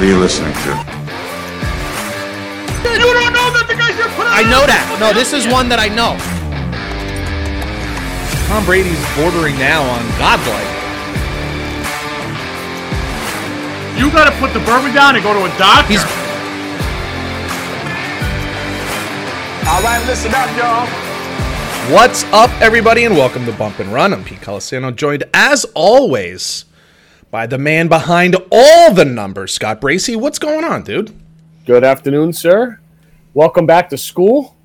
What are you listening to? You don't know that the guy should put I know that. No, this is one that I know. Tom Brady's bordering now on godlike. You got to put the bourbon down and go to a doctor. He's All right, listen up, y'all. What's up, everybody, and welcome to Bump and Run. I'm Pete Colasano, joined as always by the man behind all the numbers, Scott Bracey. What's going on, dude? Good afternoon, sir. Welcome back to school.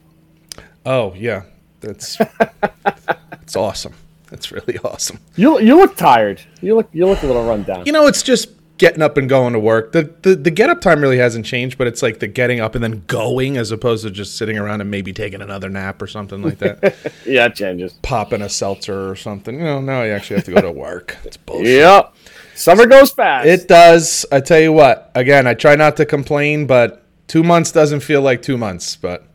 Oh yeah, that's it's awesome. That's really awesome. You you look tired. You look you look a little run down. You know, it's just getting up and going to work. The, the the get up time really hasn't changed, but it's like the getting up and then going as opposed to just sitting around and maybe taking another nap or something like that. Yeah, it changes. Popping a seltzer or something. You know, now you actually have to go to work. It's bullshit. Yep. Summer goes fast. It does. I tell you what. Again, I try not to complain, but two months doesn't feel like two months. But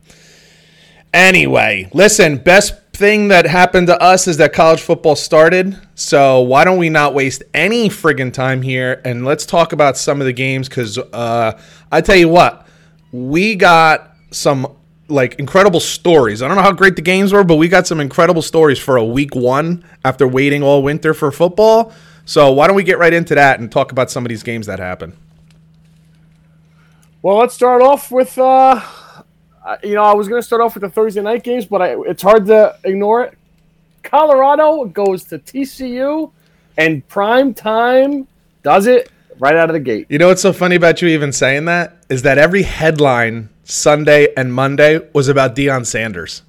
anyway, listen. Best thing that happened to us is that college football started. So why don't we not waste any friggin' time here and let's talk about some of the games? Because uh, I tell you what, we got some like incredible stories. I don't know how great the games were, but we got some incredible stories for a week one after waiting all winter for football. So why don't we get right into that and talk about some of these games that happen? well, let's start off with uh you know, I was going to start off with the Thursday night games, but I, it's hard to ignore it. Colorado goes to TCU and prime time does it right out of the gate. You know what's so funny about you even saying that is that every headline Sunday and Monday was about Deion Sanders.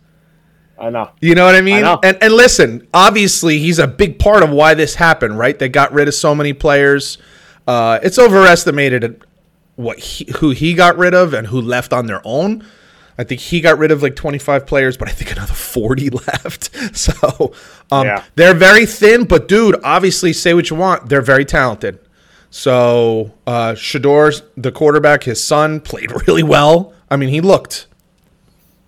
I know. You know what I mean? know. And and listen, obviously he's a big part of why this happened, right? They got rid of so many players. Uh, it's overestimated what he, who he got rid of and who left on their own. I think he got rid of like 25 players, but I think another 40 left. So um, Yeah. they're very thin, but dude, obviously, say what you want, they're very talented. So uh, Shedeur's the quarterback, his son played really well. I mean, he looked.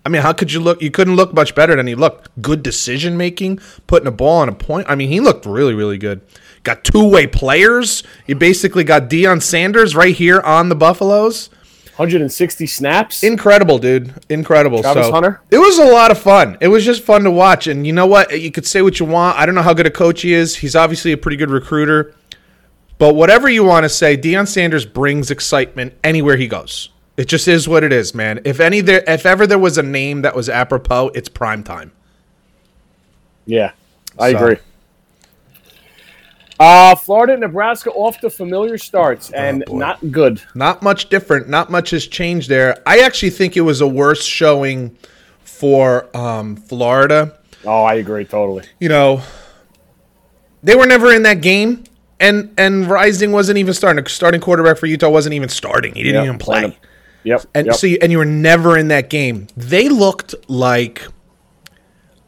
I mean, how could you look? You couldn't look much better than he looked. Good decision making, putting a ball on a point. I mean, he looked really, really good. Got two way players. You basically got Deion Sanders right here on the Buffaloes. 160 snaps. Incredible, dude. Incredible. Travis so Hunter? it was a lot of fun. It was just fun to watch. And you know what? You could say what you want. I don't know how good a coach he is. He's obviously a pretty good recruiter. But whatever you want to say, Deion Sanders brings excitement anywhere he goes. It just is what it is, man. If any there, if ever there was a name that was apropos, it's prime time. yeah, I So- agree. Uh, Florida and Nebraska off to familiar starts and boy. not good. Not much different. Not much has changed there. I actually think it was a worse showing for um, Florida. Oh, I agree totally. you know, they were never in that game, and and Rising wasn't even starting. Starting quarterback for Utah wasn't even starting. He didn't Yep, even play. Yep. And yep. so, you, and you were never in that game. They looked like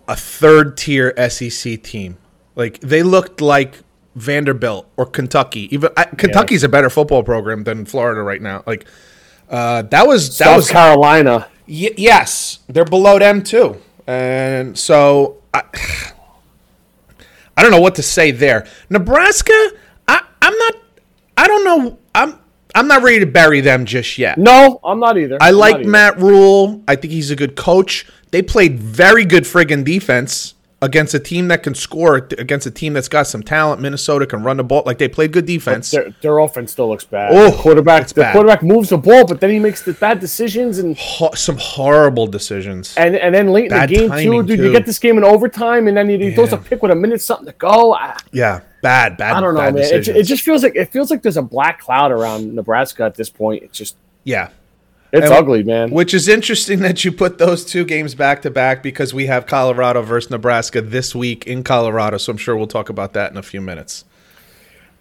a third tier SEC team. Like they looked like Vanderbilt or Kentucky. Even I, Kentucky's a better football program than Florida right now. Like uh, that was that South was Carolina. Y- yes, they're below them too, and so I, I don't know what to say there. Nebraska, I, I'm not. I don't know. I'm. I'm not ready to bury them just yet. No, I'm not either. I I'm like either. Matt Rhule. I think he's a good coach. They played very good friggin' defense against a team that can score, against a team that's got some talent. Minnesota can run the ball. Like they played good defense. Their, their offense still looks bad. Oh, the quarterback, the bad. quarterback moves the ball, but then he makes the bad decisions, and Ho- some horrible decisions. and, and then late in the game too, dude. too. You get this game in overtime, and then he, he throws a pick with a minute something to go. I, yeah, bad, bad. I don't know, man. It, it just feels like it feels like there's a black cloud around Nebraska at this point. It's just yeah. It's And- ugly, man. Which is interesting that you put those two games back to back because we have Colorado versus Nebraska this week in Colorado. So I'm sure we'll talk about that in a few minutes.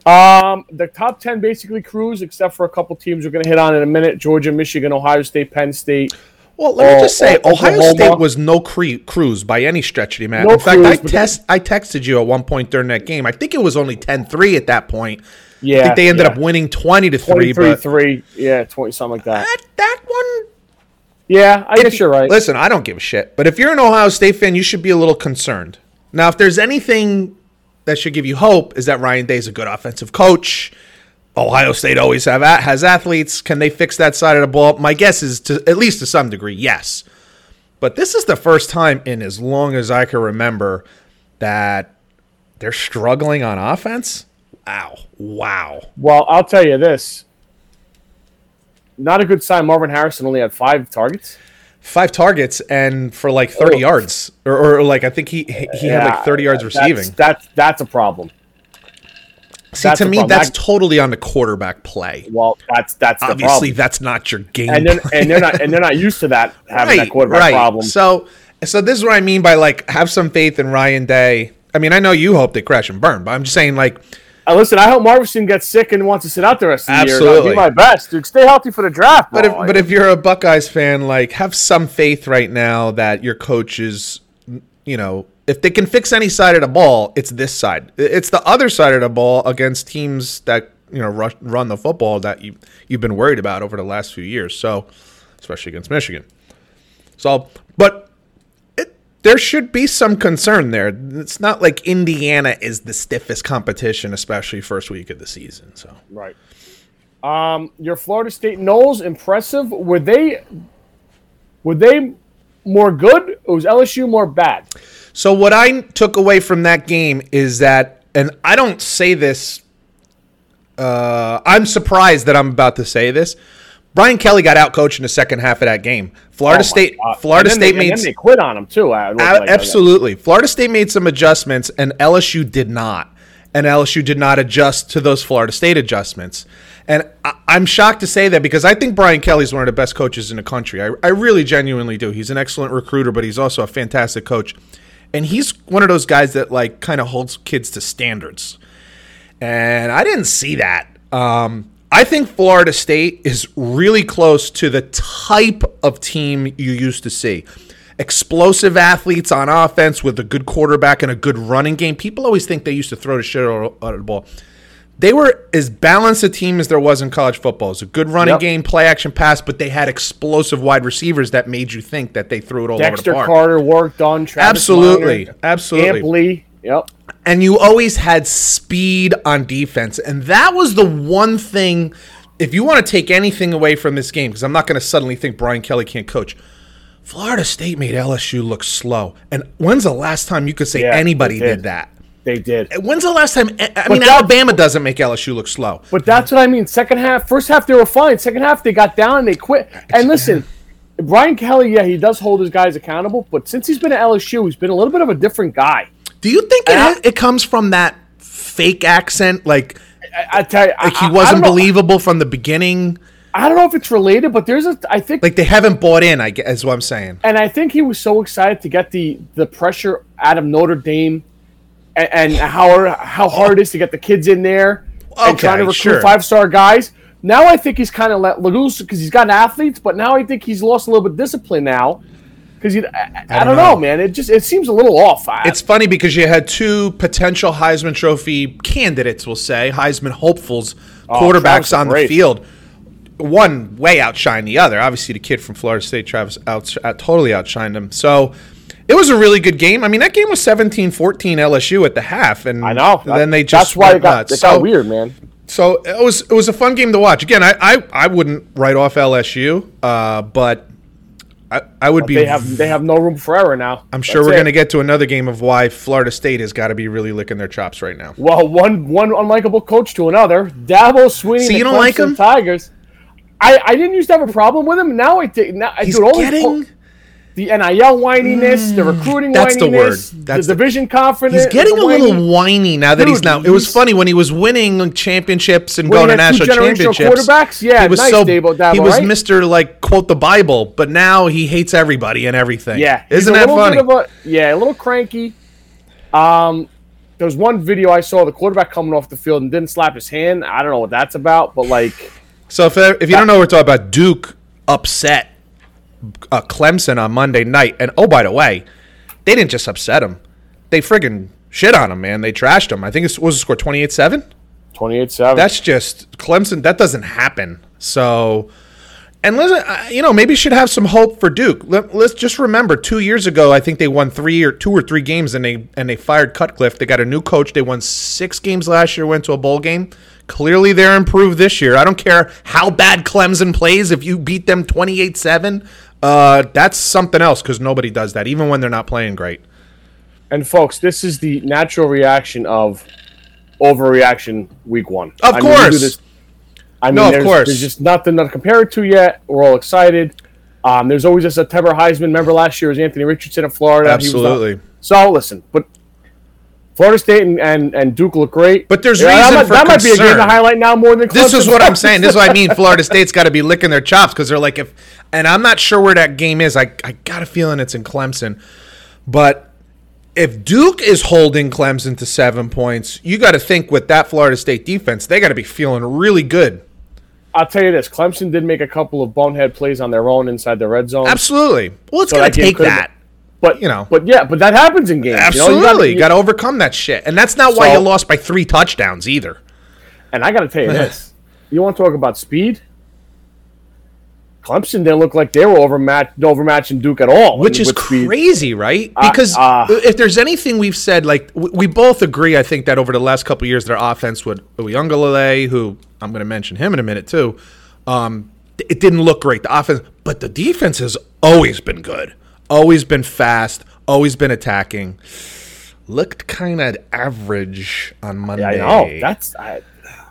Um, the top ten basically cruise, except for a couple teams we're going to hit on in a minute: Georgia, Michigan, Ohio State, Penn State. Well, let me Oh, just say, oh, Ohio Oklahoma. State was no cre- cruise by any stretch of the imagination. No in fact, cruise, I test I texted you at one point during that game. I think it was only 10-3 at that point. I Yeah, think they ended yeah. up winning twenty to three. 23 But 3. Yeah, 20, something like that. that, that one Yeah, I guess you're right. Listen, I don't give a shit. But if you're an Ohio State fan, you should be a little concerned. Now, if there's anything that should give you hope, is that Ryan Day's a good offensive coach. Ohio State always have has athletes. Can they fix that side of the ball? My guess is to at least to some degree, yes. But this is the first time in as long as I can remember that they're struggling on offense. Wow. Wow. Well, I'll tell you this. Not a good sign. Marvin Harrison only had five targets. Five targets and for like 30 Oh. yards. Or, or like I think he he had like 30 yards that's- receiving. That's that's a problem. See, that's to me, problem. that's I- totally on the quarterback play. Well, that's that's the Obviously, problem. that's not your game. And then plan. and they're not and they're not used to that having that quarterback problem. So, so this is what I mean by like have some faith in Ryan Day. I mean, I know you hope they crash and burn, but I'm just saying like Uh, listen, I hope Marvin gets sick and wants to sit out the rest of the year. I'll do my best, dude. Stay healthy for the draft. But if, but if you're a Buckeyes fan, like have some faith right now that your coach is, you know, if they can fix any side of the ball, it's this side. It's the other side of the ball against teams that you know rush, run the football that you you've been worried about over the last few years. So, especially against Michigan. So, but there should be some concern there. It's not like Indiana is the stiffest competition, especially first week of the season. So. right. Um, your Florida State Noles impressive. Were they were they more good or was LSU more bad? So what I took away from that game is that, and I don't say this. Uh, I'm surprised that I'm about to say this. Brian Kelly got out coached in the second half of that game. Florida Oh State, God. Florida State they, made and they quit on him too. it looked a- like. absolutely. Florida State made some adjustments, and LSU did not. And LSU did not adjust to those Florida State adjustments. And I, I'm shocked to say that because I think Brian Kelly's one of the best coaches in the country. I, I really genuinely do. He's an excellent recruiter, but he's also a fantastic coach. And he's one of those guys that like kind of holds kids to standards. And I didn't see that. Um, I think Florida State is really close to the type of team you used to see. Explosive athletes on offense with a good quarterback and a good running game. People always think they used to throw the shit out of the ball. They were as balanced a team as there was in college football. It was a good running Yep. game, play action pass, but they had explosive wide receivers that made you think that they threw it all Dexter over the park. Carter worked on Travis Absolutely. Minor, Absolutely. Lee. Yep. and you always had speed on defense. And that was the one thing, if you want to take anything away from this game, because I'm not going to suddenly think Brian Kelly can't coach. Florida State made LSU look slow. And when's the last time you could say Yeah, anybody did did. that? They did. When's the last time? I mean, that- Alabama doesn't make LSU look slow. But that's what I mean. Second half, first half they were fine. Second half they got down and they quit. And listen, Brian Kelly, yeah, he does hold his guys accountable. But since he's been at LSU, he's been a little bit of a different guy. Do you think it, I- it comes from that fake accent? Like, I, I tell you, like he wasn't believable from the beginning? I don't know if it's related, but there's a. I think Like, they haven't bought in, I guess, is what I'm saying. and I think he was so excited to get the the pressure out of Notre Dame, and, and how how hard it is to get the kids in there and trying to recruit sure. five star guys. Now I think he's kind of let loose because he's got athletes, but now I think he's lost a little bit of discipline now. Because I, I, I don't know. know. man. It just it seems a little off. I- It's funny because you had two potential Heisman Trophy candidates, we'll say, Heisman hopefuls, quarterbacks Travis on the field. One way outshined the other. Obviously, the kid from Florida State, Travis, out, out, totally outshined him. So it was a really good game. I mean, that game was 17 14 LSU at the half. And I know. then they just. that's why it got it got So- weird, man. So it was it was a fun game to watch. Again, I I, I wouldn't write off LSU, uh, but I, I would be They have they have no room for error now. I'm sure That's we're going to get to another game of why Florida State has got to be really licking their chops right now. Well, one one unlikable coach to another. Dabo Swinney. See, the you don't like him? Tigers. I, I didn't used to have a problem with him. Now I think now He's dude, all these getting po- the NIL whininess, the recruiting that's the whininess, word. That's the- the division confidence. He's getting the a little whiny now that he's now. It was funny when he was winning championships and going to national championships. quarterbacks? Yeah, he was nice, so Dabo- Dabo, he was right? Mister like quote the Bible, but now he hates everybody and everything. Yeah, isn't a that little funny? bit of a- yeah, a little cranky. Um, there was one video I saw the quarterback coming off the field and didn't slap his hand. I don't know what that's about, but like, So if, if you don't know, what we're talking about Duke upset uh, Clemson on Monday night, and oh by the way, they didn't just upset them; they friggin' shit on them, man. They trashed them. I think it was the score twenty eight seven. twenty-eight seven. That's just Clemson. That doesn't happen. So, And listen, uh, you know, maybe you should have some hope for Duke. Let, us just remember, two years ago, I think they won three or two or three games, and they and they fired Cutcliffe. They got a new coach. They won six games last year. Went to a bowl game. Clearly, they're improved this year. I don't care how bad Clemson plays. If you beat them twenty eight seven, uh, that's something else because nobody does that, even when they're not playing great. And folks, this is the natural reaction of overreaction week one. Of I mean, course. this- I mean, No, of there's, course. there's just nothing to compare it to yet. We're all excited. Um, there's always a September Heisman. Remember last year was Anthony Richardson in Florida. He was Absolutely. so listen, but Florida State and, and, and Duke look great. But there's that reason might, for that might be a game to highlight now more than Clemson. This is what I'm saying. This is what I mean. Florida State's got to be licking their chops because they're like, if, and I'm not sure where that game is. I, I got a feeling it's in Clemson. But if Duke is holding Clemson to seven points, you got to think with that Florida State defense, they got to be feeling really good. I'll tell you this: Clemson did make a couple of bonehead plays on their own inside the red zone. Absolutely. Well, it's So going to take that. But you know. but yeah, but that happens in games. you know? You gotta- overcome that shit. And that's not why you lost by three touchdowns either. And I got to tell you this: you want to talk about speed? Clemson didn't look like they were overmatched, overmatching Duke at all. which is crazy, right? Uh, Because uh, if there's anything we've said, like we both agree, I think that over the last couple of years, their offense with Uiagalelei, who I'm going to mention him in a minute too, um, it didn't look great. The offense, but the defense has always been good, always been fast, always been attacking. Looked kind of average on Monday. I know that's I,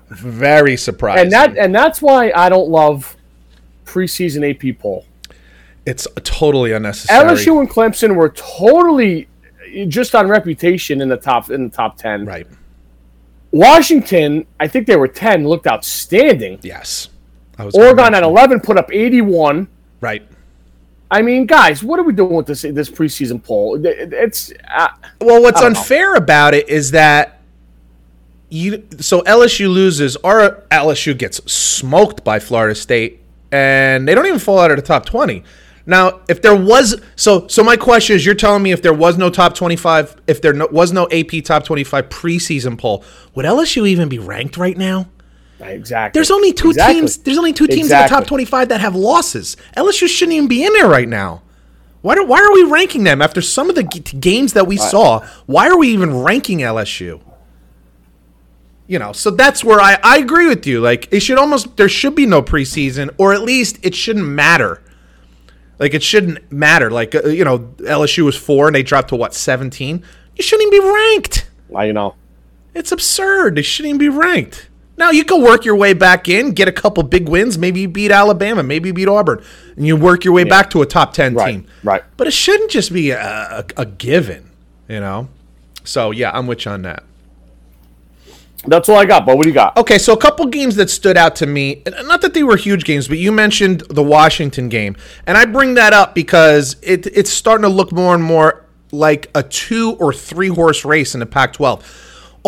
very surprising. and that and that's why I don't love preseason AP poll. it's totally unnecessary. LSU and Clemson were totally just on reputation in the top in the top ten. right? Washington, I think they were ten, looked outstanding. Yes. I was Oregon at eleven put up eighty one. right. I mean, guys, what are we doing with this this preseason poll? It's uh, Well, what's don't know. unfair about it is that you so LSU loses or LSU gets smoked by Florida State and they don't even fall out of the top 20. Now, if there was so so my question is you're telling me if there was no top 25 if there no, was no AP top 25 preseason poll, would LSU even be ranked right now? Exactly. There's only two Exactly. teams. There's only two teams in the top 25 that have losses. LSU shouldn't even be in there right now. Why, do, why are we ranking them after some of the g- games that we saw? Why are we even ranking LSU? You know, so that's where I, I agree with you. Like, it should almost, there should be no preseason, or at least it shouldn't matter. Like, it shouldn't matter. Like, uh, you know, LSU was four and they dropped to what, 17? You shouldn't even be ranked. I, you know, It's absurd. They shouldn't even be ranked. Now you can work your way back in, get a couple big wins. Maybe you beat Alabama, maybe you beat Auburn, and you work your way back to a top ten Right, team. right. But it shouldn't just be a, a, a given, you know. So yeah, I'm with you on that. that's all I got. But what do you got? Okay, so a couple games that stood out to me. Not that they were huge games, but you mentioned the Washington game, and I bring that up because it, it's starting to look more and more like a two or three horse race in the Pac-12.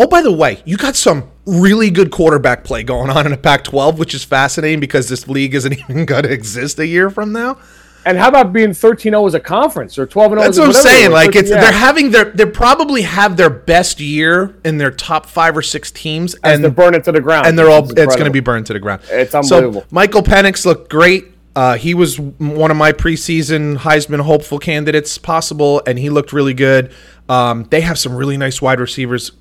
Oh, by the way, you got some really good quarterback play going on in the Pac-12, which is fascinating because this league isn't even going to exist a year from now. And how about being 13-0 as a conference or 12-0? That's what I'm saying. Like it's 13 they're yeah. having their they probably have their best year in their top five or six teams, As and they're burning to the ground, and they're all it's going to be burned to the ground. It's So unbelievable. Michael Penix looked great. Uh, he was one of my preseason Heisman hopeful candidates possible, and he looked really good. Um, they have some really nice wide receivers.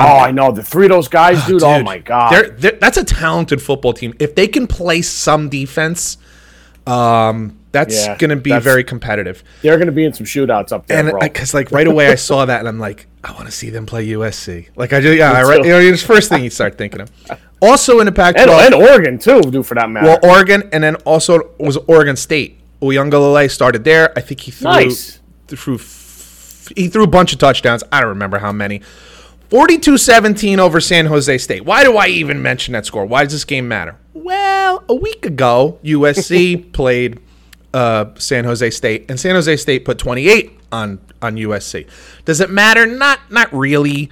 Oh, I know the three of those guys, dude. oh Dude, my god, they're, they're, that's a talented football team. If they can play some defense, um, that's Yeah, going to be very competitive. they're going to be in some shootouts up there, And because like right away I saw that and I'm like, I want to see them play USC. Like I just yeah, I read, you know, it's first thing you start thinking of. Also in the Pac-12, and, and Oregon too, dude, for that matter. well, Oregon, and then also was Oregon State. Uiagalelei started there. I think he threw Nice. threw he threw a bunch of touchdowns. I don't remember how many. 42-17 over San Jose State. Why do I even mention that score? Why does this game matter? Well, a week ago, USC played uh, San Jose State, and San Jose State put 28 on on USC. Does it matter? Not not really.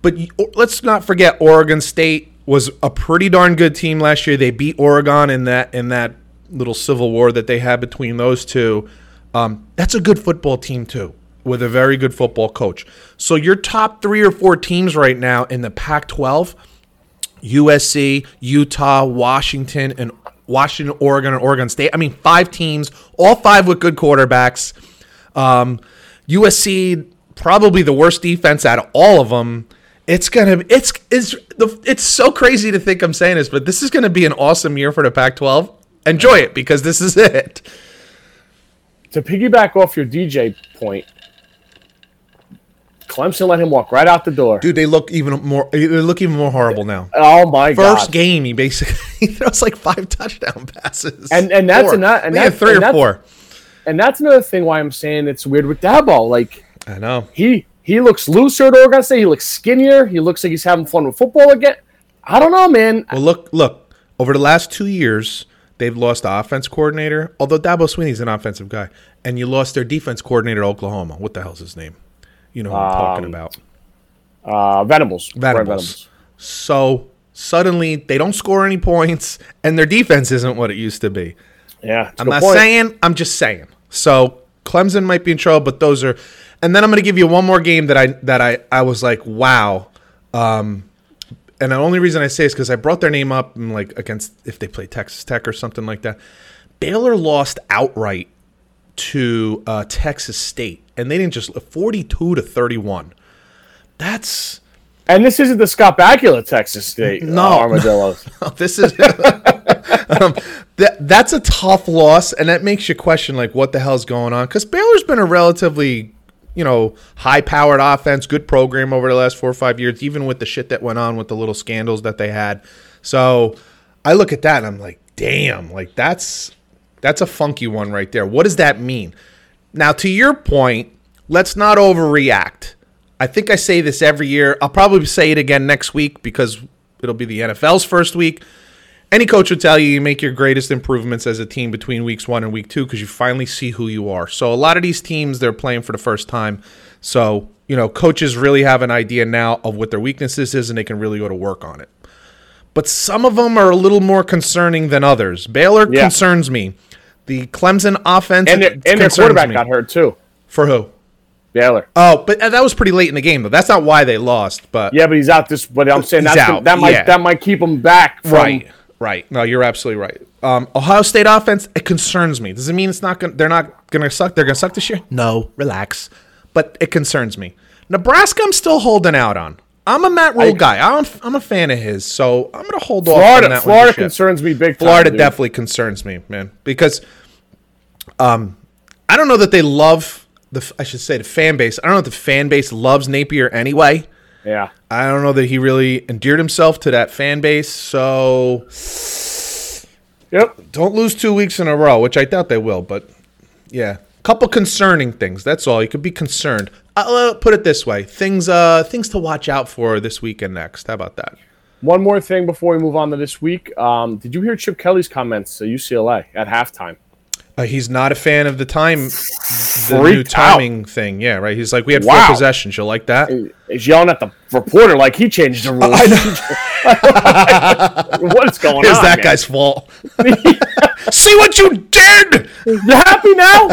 But let's not forget Oregon State was a pretty darn good team last year. They beat Oregon in that in that little civil war that they had between those two. Um, that's a good football team too, with a very good football coach. So your top three or four teams right now in the Pac-12, USC, Utah, Washington, and Washington, Oregon, and Oregon State. I mean, five teams, all five with good quarterbacks. Um, USC probably the worst defense out of all of them. It's gonna it's it's it's so crazy to think I'm saying this, but this is gonna be an awesome year for the Pac-12. Enjoy it because this is it. To piggyback off your DJ point, Clemson let him walk right out the door. Dude, they look even more they look even more horrible now. oh my First god! game, he basically he throws like five touchdown passes, And- and that's Four. ano- and that's- three and or that's- four. And that's another thing why I'm saying it's weird with Dabo. Like I know. he he looks looser at Oregon State. He looks skinnier. He looks like he's having fun with football again. I don't know, man. Well, look, look. Over the last two years, they've lost the offense coordinator. Although Dabo Swinney's an offensive guy, and you lost their defense coordinator Oklahoma. What the hell's his name? You know who I'm talking about. Uh, Venables. Brian Venables. So suddenly they don't score any points, and their defense isn't what it used to be. Yeah, I'm not point. saying. I'm just saying. So Clemson might be in trouble, but those are. And then I'm going to give you one more game that I that I I was like, wow. Um, and the only reason I say is because I brought their name up and like against if they play Texas Tech or something like that. Baylor lost outright to uh, Texas State, and they didn't just 42 to 31. That's And this isn't the Scott Bakula Texas State No. uh, armadillos. this is um, that that's a tough loss, and that makes you question like what the hell's going on. Because Baylor's been a relatively, you know, high-powered offense, good program over the last four or five years, even with the shit that went on with the little scandals that they had. So I look at that and I'm like, damn, like that's that's a funky one right there. What does that mean? Now, to your point, let's not overreact. I think I say this every year. I'll probably say it again next week because it'll be the NFL's first week. Any coach will tell you you make your greatest improvements as a team between weeks one and week two because you finally see who you are. So a lot of these teams they're playing for the first time. So you know coaches really have an idea now of what their weaknesses is and they can really go to work on it. But some of them are a little more concerning than others. Baylor Yeah. concerns me. The Clemson offense And their, and their quarterback me. got hurt too. for who? Baylor. Oh, but uh, that was pretty late in the game though. That's not why they lost. But Yeah, but he's out this. But I'm saying that's out, that might yeah. that might keep him back. From, Right. Right. No, you're absolutely right. Um, Ohio State offense, it concerns me. Does it mean it's not going? They're not going to suck. They're going to suck this year. No, relax. But it concerns me. Nebraska, I'm still holding out on. I'm a Matt Rhule guy. I'm, I'm a fan of his, so I'm going to hold off. on Florida. that one Florida concerns me big time. Florida dude. definitely concerns me, man, because um, I don't know that they love the I should say the fan base. I don't know if the fan base loves Napier anyway. Yeah. I don't know that he really endeared himself to that fan base. So Yep. don't lose two weeks in a row, which I doubt they will. But yeah, couple concerning things. That's all. You could be concerned. I'll uh, put it this way: things, uh, things to watch out for this week and next. How about that? One more thing before we move on to this week. Um, did you hear Chip Kelly's comments at UCLA at halftime? Uh, he's not a fan of the time, the new Freaked out. timing thing. Yeah, right. He's like, we had Wow. four possessions. You like that? He's yelling at the reporter like he changed the rules. what is going It's on? Is that man? guy's fault. See what you did? You happy now?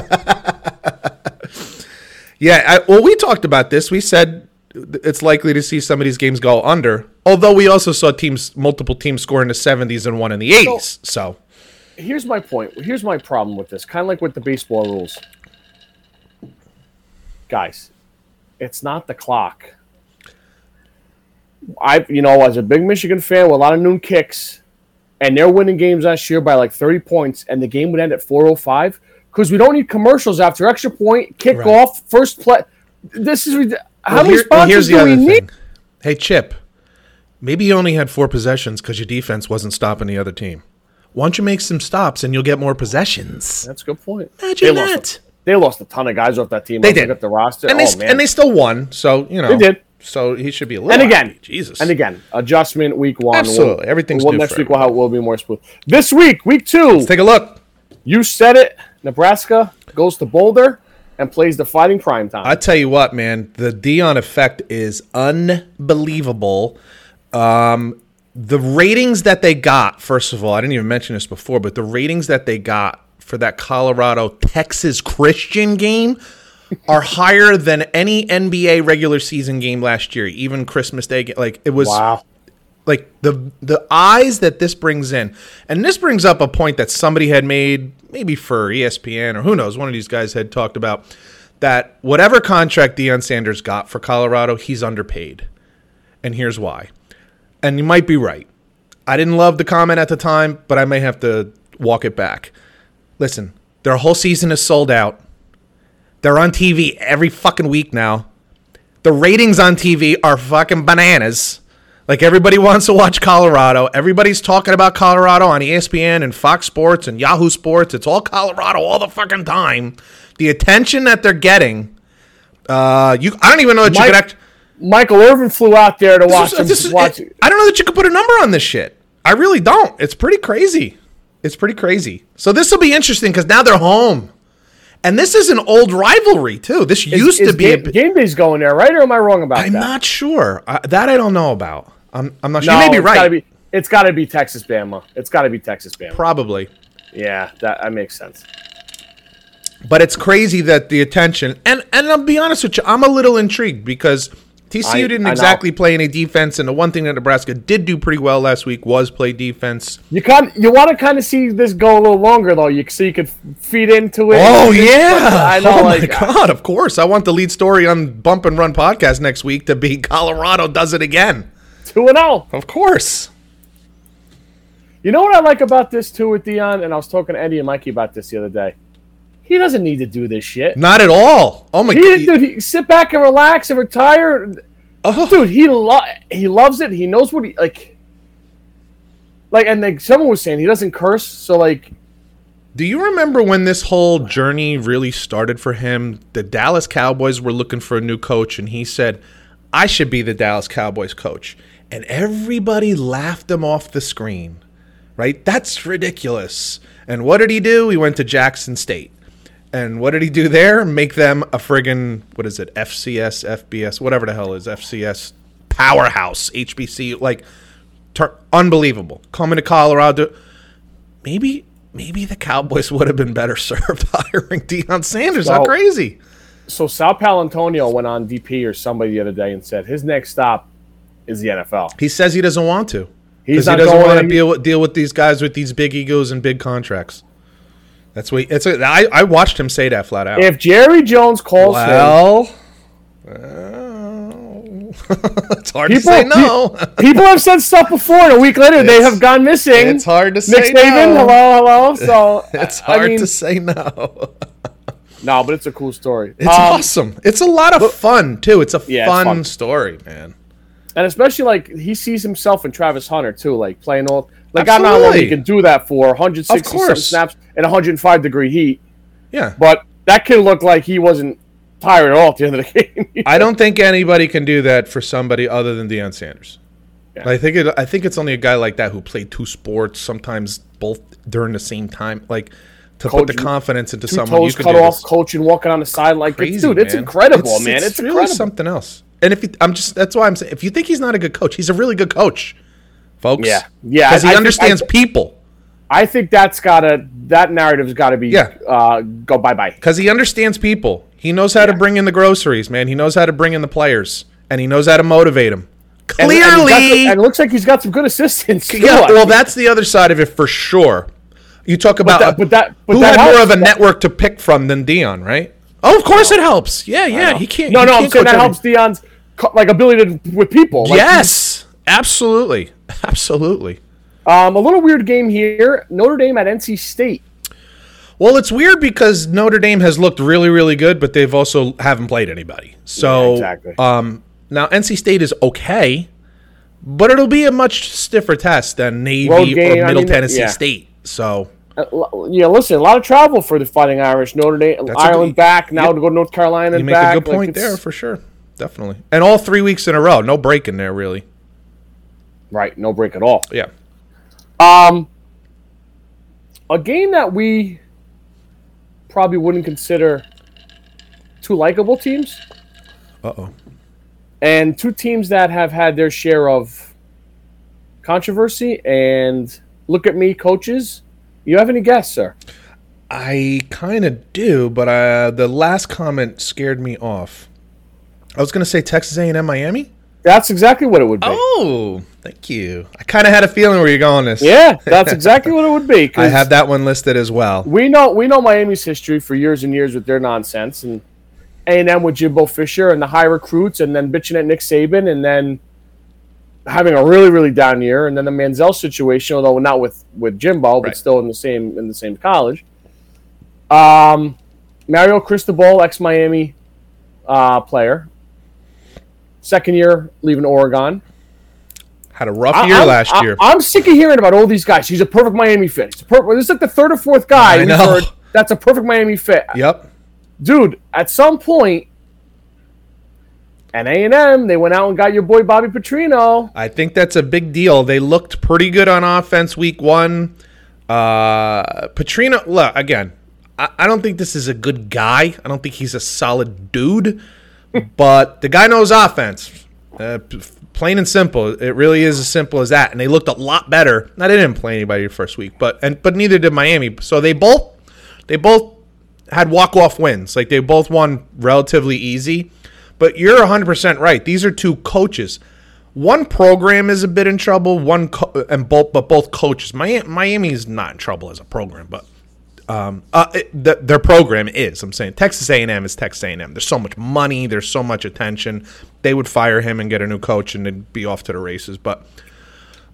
Yeah. I, well, we talked about this. We said it's likely to see some of these games go under. Although we also saw teams, multiple teams, score in the seventies and one in the eighties. So Here's my point. Here's my problem with this. Kind of like with the baseball rules. Guys, it's not the clock. I, you know, as a big Michigan fan with a lot of noon kicks, and they're winning games last year by like 30 points, and the game would end at 4:05 because we don't need commercials after extra point, kickoff, Right. first play. This is how Well, many here- well, do we need? Hey, Chip, maybe you only had four possessions because your defense wasn't stopping the other team. Why don't you make some stops and you'll get more possessions? That's a good point. Imagine they that. Lost, they lost a ton of guys off that team. They did. forget the roster. And oh, they man. and they still won. So you know They did. So he should be a little. and again, happy. Jesus. and again, adjustment week one. Absolutely. Everything's well, next week. We'll, have, we'll be more smooth. This week, week 2 Let's take a look. you said it. Nebraska goes to Boulder and plays the Fighting Prime Time. I tell you what, man, the Deion effect is unbelievable. Um, the ratings that they got, first of all, I didn't even mention this before, but the ratings that they got for that Colorado Texas Christian game are higher than any NBA regular season game last year, even Christmas Day. Like it was wow. Like the the eyes that this brings in, and this brings up a point that somebody had made, maybe for ESPN or who knows, one of these guys had talked about that whatever contract Deion Sanders got for Colorado, he's underpaid, and here's why. And you might be right. I didn't love the comment at the time, but I may have to walk it back. Listen, their whole season is sold out. They're on TV every fucking week now. The ratings on TV are fucking bananas. Like everybody wants to watch Colorado. Everybody's talking about Colorado on ESPN and Fox Sports and Yahoo Sports. It's all Colorado all the fucking time. The attention that they're getting, uh, you I don't even know that you Mike- could act. Michael Irvin flew out there to watch This him. is- this is- watch, it- I don't know that you could put a number on this shit. I really don't. It's pretty crazy. It's pretty crazy. So this will be interesting because now they're home, and this is an old rivalry too. This used is to be. game, bi- game day's going there, right? Or am I wrong about that? I'm not sure. I, that I don't know about. I'm, I'm not sure. No, you may be right. Gotta be, it's got to be Texas Bama. It's got to be Texas Bama. Probably. yeah, that, that makes sense. But it's crazy that the attention and and I'll be honest with you, I'm a little intrigued because TCU I- didn't I know. exactly play any defense, and the one thing that Nebraska did do pretty well last week was play defense. You can you want to kind of see this go a little longer though, you so you could feed into it. Oh yeah! I know. Oh like, my god! Of course, I want the lead story on Bump and Run podcast next week to be Colorado does it again. Two and zero. Of course. You know what I like about this too with Deion, and I was talking to Eddie and Mikey about this the other day. He doesn't need to do this shit. Not at all. Oh my He, god! dude, he sit back and relax and retire. Oh. Dude, he lo- he loves it. He knows what he like. Like, and like someone was saying, he doesn't curse. So like, Do you remember when this whole journey really started for him? The Dallas Cowboys were looking for a new coach, and he said, I should be the Dallas Cowboys coach. And everybody laughed him off the screen, right? That's ridiculous. And what did he do? He went to Jackson State. And what did he do there? Make them a friggin', what is it, FCS, FBS, whatever the hell is FCS powerhouse, HBC, like, tur- unbelievable. Coming to Colorado maybe maybe the Cowboys would have been better served hiring Deion Sanders. How crazy! so Sal Paolantonio went on DP or somebody the other day and said his next stop is the NFL. He says he doesn't want to He's he doesn't want to deal with deal with these guys with these big egos and big contracts. That's what it's. A, I, I watched him say that flat out. If Jerry Jones calls him, well, well, it's hard to say no. people have said stuff before, and a week later they have gone missing. it's hard to Nick say Saban, no. hello, hello. So It's I hard mean, to say no. no, but it's a cool story. It's Um, awesome. It's a lot of fun too. It's a Yeah, it's fun, fun. story, man. And especially like he sees himself in Travis Hunter too, like playing all. Like I don't know how long he can do that for 160 snaps in 105 degree heat, Yeah. but that kid looked like he wasn't tired at all at the end of the game. I don't think anybody can do that for somebody other than Deion Sanders. Yeah. I think it. I think it's only a guy like that who played two sports, sometimes both during the same time, like to put the confidence into Two someone. You toes could cut off, this. coaching, walking on the side like Crazy, dude. It's man. incredible, man. It's, really incredible. something else. And if you, I'm just, that's why I'm saying, if you think he's not a good coach, he's a really good coach, folks. Yeah. Yeah, because he I understands I- people. I think that's gotta that narrative's got to be Yeah. uh, go bye bye. Because he understands people. He knows how to bring in the groceries, man. He knows how to bring in the players, and he knows how to motivate them. And- and Clearly, got and, it looks like he's got some good assistants. Yeah, well, that's the other side of it for sure. You talk about that- but that- but who that had more of a network to pick from than Deion, right? Oh, of course it helps. Yeah, yeah. He can't. no, he no. I'm saying that helps Deion's like ability to with people. Like, yes, absolutely, absolutely. Um, a little weird game here. Notre Dame at NC State. Well, it's weird because Notre Dame has looked really, really good, but they've also haven't played anybody. So, Yeah, exactly. um, now NC State is okay, but it'll be a much stiffer test than Navy game, or I Middle mean, Tennessee yeah. State. So, Uh, yeah, listen, a lot of travel for the Fighting Irish. Notre Dame, That's Ireland good- back now yep. to go to North Carolina you and make back. a good Like, point there for sure. Definitely, and all three weeks in a row, no break in there really. Right, no break at all. Yeah. Um, a game that we probably wouldn't consider two likable teams, Uh oh. and two teams that have had their share of controversy. And look at me, coaches. You have any guess, sir? I kind of do, but uh, the last comment scared me off. I was going to say Texas A&M Miami. That's exactly what it would be. Oh, thank you. I kind of had a feeling where you're going this. Yeah, that's exactly what it would be. I have that one listed as well. We know we know Miami's history for years and years with their nonsense, and A and M with Jimbo Fisher and the high recruits, and then bitching at Nick Saban, and then having a really really down year, and then the Manziel situation, although not with with Jimbo, but Right. still in the same in the same college. Um, Mario Cristobal, ex Miami uh, player, second year leaving Oregon. Had a rough I- year I'm- last I- year. I'm sick of hearing about all these guys. He's a perfect Miami fit. He's a per- this is like the third or fourth guy I know. heard that's a perfect Miami fit. yep. Dude, at some point, and A and M, they went out and got your boy Bobby Petrino. I think that's a big deal. They looked pretty good on offense week one. Uh, Petrino, look, again, I, I don't think this is a good guy. I don't think he's a solid dude, but the guy knows offense. Uh, plain and simple. It really is as simple as that. And they looked a lot better. Now, they didn't play anybody the first week, but and but neither did Miami. So they both they both had walk off wins. Like they both won relatively easy. But you're 100% right. These are two coaches. One program is a bit in trouble. One co- and both, but both coaches. Miami, Miami is not in trouble as a program, but um, uh, it, the, their program is. I'm saying Texas A&M is Texas A&M. There's so much money. There's so much attention. They would fire him and get a new coach, and it'd be off to the races. But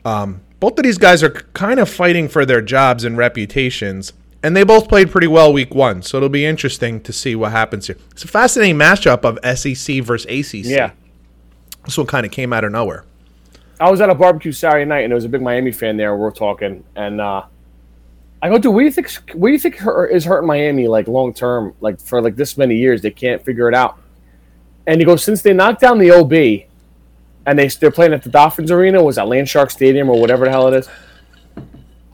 um, both of these guys are kind of fighting for their jobs and reputations, and they both played pretty well week one. So it'll be interesting to see what happens here. It's a fascinating matchup of SEC versus ACC. Yeah. This one kind of came out of nowhere. I was at a barbecue Saturday night, and there was a big Miami fan there. We're talking, and uh, I go, "Dude, what do you think? What do you think hurt, is hurting Miami like long term? Like for like this many years, they can't figure it out." And he goes, "Since they knocked down the OB, and they they're playing at the Dolphins Arena, was that Landshark Stadium or whatever the hell it is,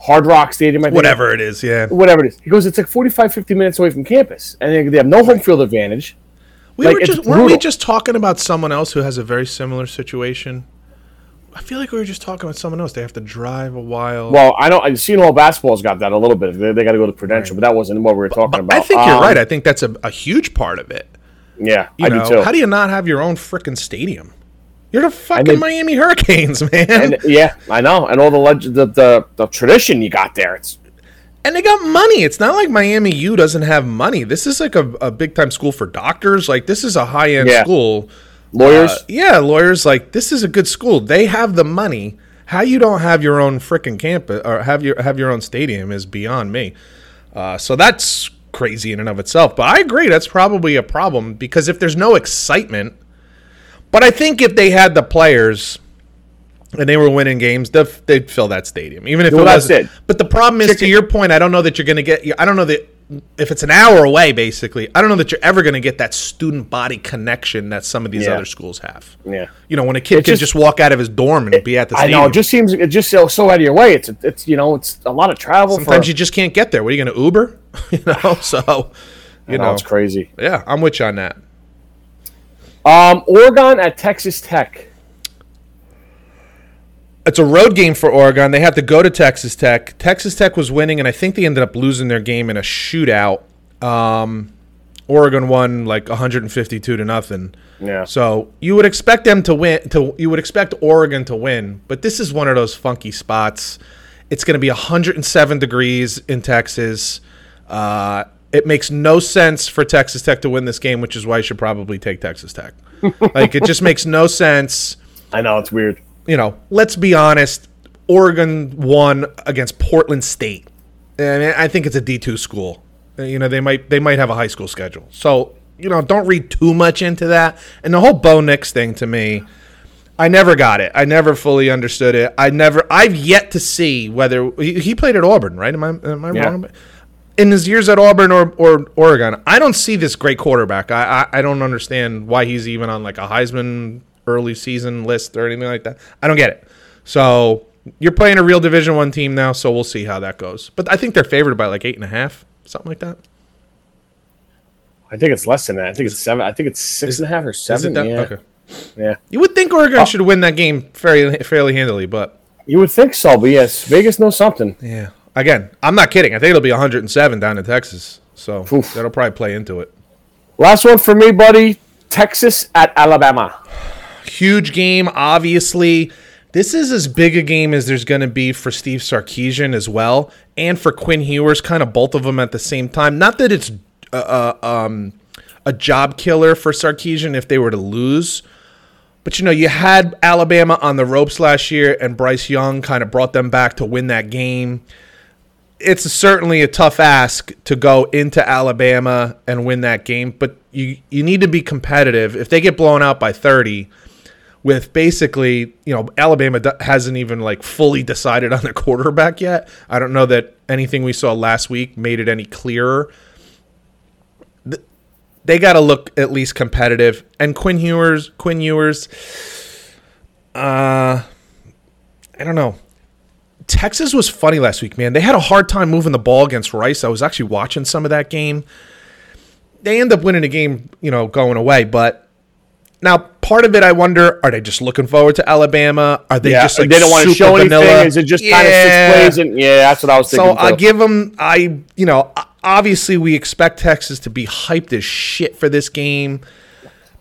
Hard Rock Stadium, I think. Whatever it is, yeah. whatever it is. He goes, it's like 45, 50 minutes away from campus, and they, have no home field advantage. We Like, were just weren't we just talking about someone else who has a very similar situation? I feel like we were just talking about someone else. They have to drive a while. Well, I know I've seen all basketball's got that a little bit. They, they got to go to Prudential, but that wasn't what we were talking about. I think you're Um, right. I think that's a, a huge part of it. Yeah, You I know, do too. how do you not have your own freaking stadium? You're the fucking Miami Hurricanes, man. and yeah, I know, and all the legend, the, the the tradition you got there. It's And they got money. It's not like Miami U doesn't have money. This is like a, a big time school for doctors. Like this is a high end Yeah. school. Lawyers. Uh, yeah, lawyers. Like this is a good school. They have the money. How you don't have your own freaking campus or have your have your own stadium is beyond me. Uh, so that's crazy in and of itself. But I agree, that's probably a problem because if there's no excitement, but I think if they had the players and they were winning games, they'd, they'd fill that stadium, even if Well, it wasn't. it. But the problem is, to your point, I don't know that you're going to get. I don't know that if it's an hour away, basically, I don't know that you're ever going to get that student body connection that some of these Yeah. other schools have. yeah, You know, when a kid It can just- just, walk out of his dorm and be at the I stadium. know. It just seems it just so, so out of your way. It's it's you know it's a lot of travel. Sometimes for, you just can't get there. What are you going to Uber? you know, so you know, know, it's crazy. yeah, I'm with you on that. Um, Oregon at Texas Tech. It's a road game for Oregon. They have to go to Texas Tech. Texas Tech was winning, and I think they ended up losing their game in a shootout. Um, Oregon won like 152 to nothing. Yeah. So you would expect them to win. To you would expect Oregon to win, but this is one of those funky spots. It's going to be 107 degrees in Texas. Uh, it makes no sense for Texas Tech to win this game, which is why you should probably take Texas Tech. like it just makes no sense I know it's weird. You know, let's be honest. Oregon won against Portland State, and I think it's a D two school. You know, they might they might have a high school schedule, so you know, don't read too much into that. And the whole Bo Nix thing to me, I never got it. I never fully understood it. I never. I've yet to see whether he, he played at Auburn, right? Am I am I Yeah. wrong? In his years at Auburn or, or Oregon, I don't see this great quarterback. I, I I don't understand why he's even on like a Heisman early season list or anything like that. I don't get it. So you're playing a real Division One team now, so we'll see how that goes. But I think they're favored by like eight and a half, something like that. I think it's less than that. I think it's seven. I think it's six and a half or seven. Yeah. Okay. Yeah. You would think Oregon oh. should win that game fairly fairly handily, but You would think so, but yes, Vegas knows something. yeah. Again, I'm not kidding. I think it'll be 107 down in Texas, so Oof. that'll probably play into it. Last one for me, buddy. Texas at Alabama. Huge game, obviously. This is as big a game as there's going to be for Steve Sarkisian as well, and for Quinn Ewers, kind of both of them at the same time. Not that it's uh, uh, um, a job killer for Sarkeesian if they were to lose, but you know, you had Alabama on the ropes last year, and Bryce Young kind of brought them back to win that game. It's certainly a tough ask to go into Alabama and win that game, but you you need to be competitive. If they get blown out by 30, with basically, you know, Alabama hasn't even like fully decided on their quarterback yet. I don't know that anything we saw last week made it any clearer. They got to look at least competitive. And Quinn Ewers, Quinn Ewers, uh, I don't know. Texas was funny last week, man. They had a hard time moving the ball against Rice. I was actually watching some of that game. They end up winning the game, you know, going away, but now, part of it, I wonder, are they just looking forward to Alabama? Are they yeah, just like they don't want to show vanilla? anything? Is it just yeah. kind of six plays? And yeah, that's what I was thinking. So I give them, I you know, obviously we expect Texas to be hyped as shit for this game,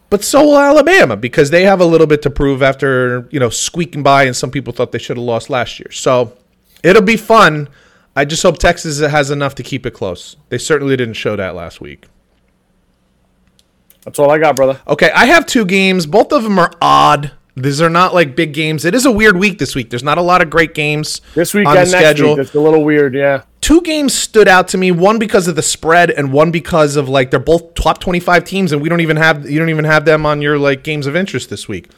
but so will Alabama because they have a little bit to prove after you know squeaking by, and some people thought they should have lost last year. So it'll be fun. I just hope Texas has enough to keep it close. They certainly didn't show that last week. That's all I got, brother. Okay, I have two games. Both of them are odd. These are not like big games. It is a weird week this week. There's not a lot of great games this week on the next schedule. Week, it's a little weird, yeah. Two games stood out to me. One because of the spread, and one because of like they're both top 25 teams, and we don't even have you don't even have them on your like games of interest this week.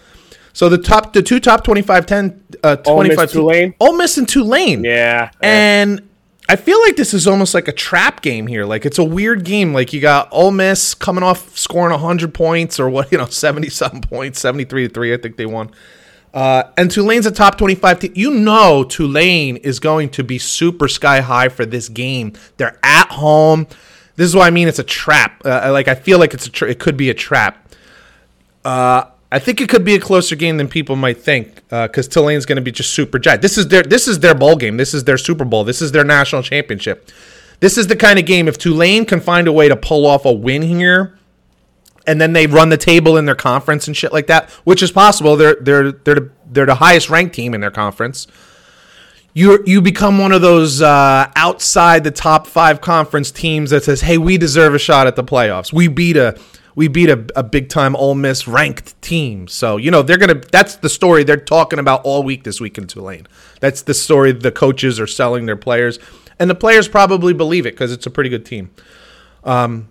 So the top, the two top 25, 10, uh, 25 Ole Miss, Tulane, Ole Miss and Tulane, yeah, and I feel like this is almost like a trap game here. Like it's a weird game. Like you got Ole Miss coming off scoring 100 points or what, you know, 70 something points, 73 to 3, I think they won. Uh, and Tulane's a top 25 team. You know Tulane is going to be super sky high for this game. They're at home. This is what I mean. It's a trap. Uh, like I feel like it's a tra- it could be a trap. Uh, I think it could be a closer game than people might think because uh, Tulane's going to be just super jacked. This is their this is their bowl game. This is their Super Bowl. This is their national championship. This is the kind of game if Tulane can find a way to pull off a win here, and then they run the table in their conference and shit like that, which is possible. They're they're they're they're the highest ranked team in their conference. You you become one of those uh, outside the top five conference teams that says, "Hey, we deserve a shot at the playoffs. We beat a." we beat a, a big time Ole Miss ranked team. So, you know, they're to, that's the story they're talking about all week this week in Tulane. That's the story the coaches are selling their players. And the players probably believe it because it's a pretty good team. Um,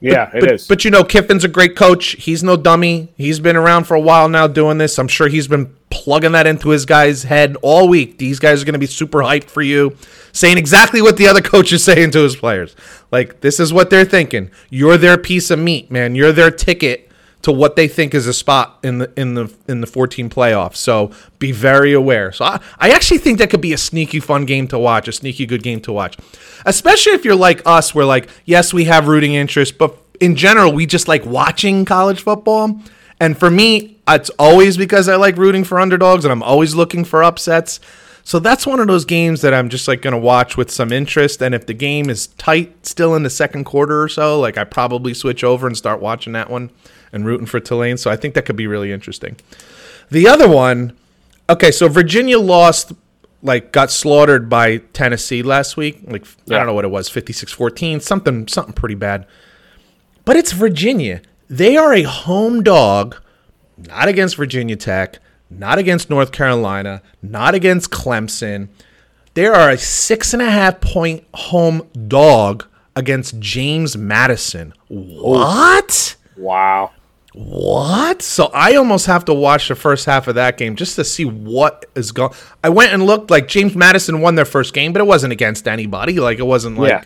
yeah, but, it but, is. but, you know, Kiffin's a great coach. He's no dummy. He's been around for a while now doing this. I'm sure he's been plugging that into his guys' head all week. These guys are going to be super hyped for you, saying exactly what the other coach is saying to his players. Like, this is what they're thinking. You're their piece of meat, man. You're their ticket to what they think is a spot in the in the in the 14 playoffs. So be very aware. So I, I actually think that could be a sneaky fun game to watch, a sneaky good game to watch. Especially if you're like us, where like, yes, we have rooting interest, but in general, we just like watching college football. And for me, it's always because I like rooting for underdogs and I'm always looking for upsets. So that's one of those games that I'm just like going to watch with some interest. And if the game is tight still in the second quarter or so, like I probably switch over and start watching that one and rooting for Tulane. So I think that could be really interesting. The other one, okay, so Virginia lost, like got slaughtered by Tennessee last week. Like yeah. I don't know what it was, 56-14, something something pretty bad. But it's Virginia. They are a home dog, not against Virginia Tech not against North Carolina, not against Clemson. They are a six and a half point home dog against James Madison. What? Wow. What? So I almost have to watch the first half of that game just to see what is going. I went and looked like James Madison won their first game, but it wasn't against anybody. Like it wasn't like yeah.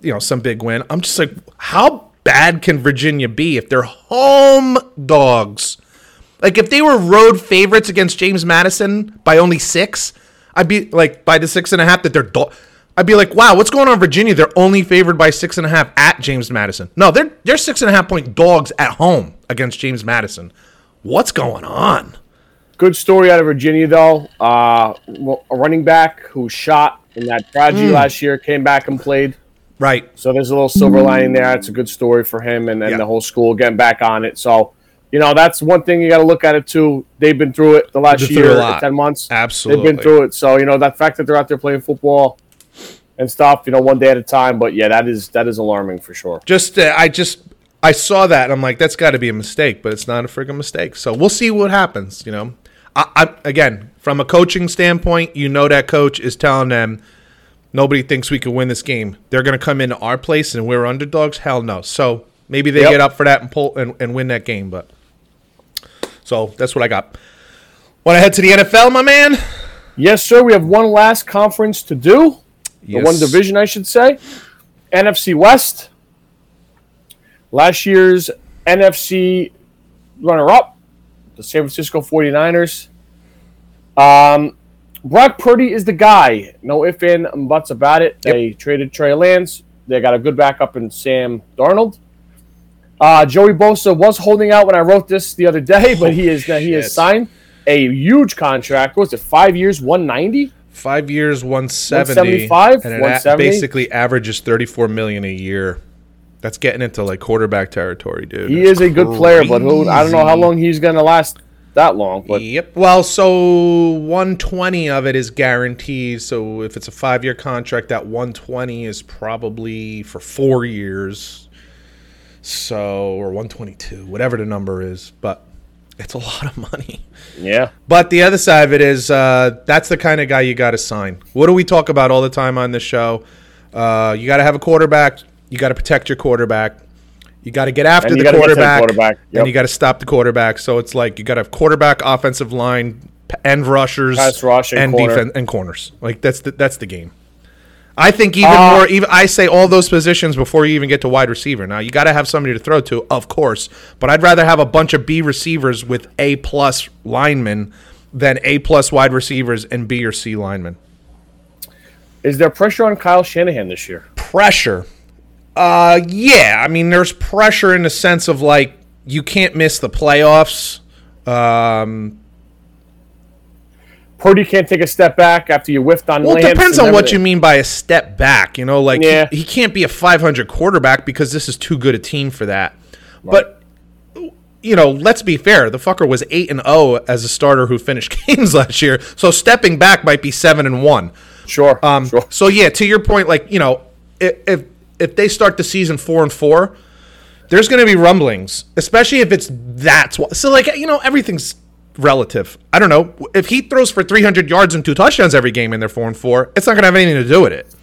you know some big win. I'm just like, how bad can Virginia be if they're home dogs? Like if they were road favorites against James Madison by only six, I'd be like by the six and a half that they're. Do- I'd be like, wow, what's going on, Virginia? They're only favored by six and a half at James Madison. No, they're they're six and a half point dogs at home against James Madison. What's going on? Good story out of Virginia, though. Uh, a running back who shot in that tragedy mm. last year came back and played. Right. So there's a little silver lining there. It's a good story for him and, and yeah. the whole school getting back on it. So you know that's one thing you got to look at it too. They've been through it the last They've been through a year, lot. ten months. Absolutely. They've been through it. So you know that fact that they're out there playing football and stuff, you know, one day at a time. But yeah, that is that is alarming for sure. Just uh, I just I saw that and I'm like, that's got to be a mistake, but it's not a freaking mistake. So we'll see what happens. You know, I, I again from a coaching standpoint, you know that coach is telling them nobody thinks we can win this game. They're going to come into our place and we're underdogs. Hell no. So maybe they Yep. get up for that and pull and, and win that game. But so that's what I got. Want to head to the NFL, my man? Yes, sir. We have one last conference to do. The Yes. one division, I should say. NFC West. Last year's NFC runner up, the San Francisco 49ers. Um, Brock Purdy is the guy. No ifs and buts about it. They traded Trey Lance. They got a good backup in Sam Darnold. Uh, Joey Bosa was holding out when I wrote this the other day, but he is he has signed a huge contract. What was it five years, one ninety? Five years, 170. 175, and it a- 170. basically averages 34 million a year. That's getting into like quarterback territory, dude. He is a good player, but who I don't know how long he's gonna last that long. But Yep. Well, so 120 of it is guaranteed. So if it's a five year contract, that 120 is probably for four years. So, or 122, whatever the number is. But it's a lot of money. yeah, But the other side of it is uh, that's the kind of guy you got to sign. What do we talk about all the time on this show? Uh, you got to have a quarterback. You got to protect your quarterback. You got to get after And the to the quarterback, quarterback. Yep. and you got to stop the quarterback. So it's like you got to have quarterback, offensive line, and rushers, Pass rush and corner. defense and corners. Like that's the, that's the game. I think even Uh, more. Even I say all those positions before you even get to wide receiver. Now you got to have somebody to throw to, of course. But I'd rather have a bunch of B receivers with A plus linemen than A plus wide receivers and B or C linemen. is there pressure on Kyle Shanahan this year? Pressure. Uh, yeah. I mean, there's pressure in the sense of like you can't miss the playoffs. Um, Purdy can't take a step back after you whiffed on. Well, it depends on what you mean by a step back. You know, like Yeah. he, he can't be a 500 quarterback because this is too good a team for that. But you know, let's be fair. The fucker was eight and zero as a starter who finished games last year. So stepping back might be seven and one. Sure. Um, sure. So yeah, to your point, like you know, if if, if they start the season four and four, there's going to be rumblings, especially if it's that's what. So like you know, everything's relative. I don't know if he throws for 300 yards and two touchdowns every game and they're four and four. It's not going to have anything to do with it.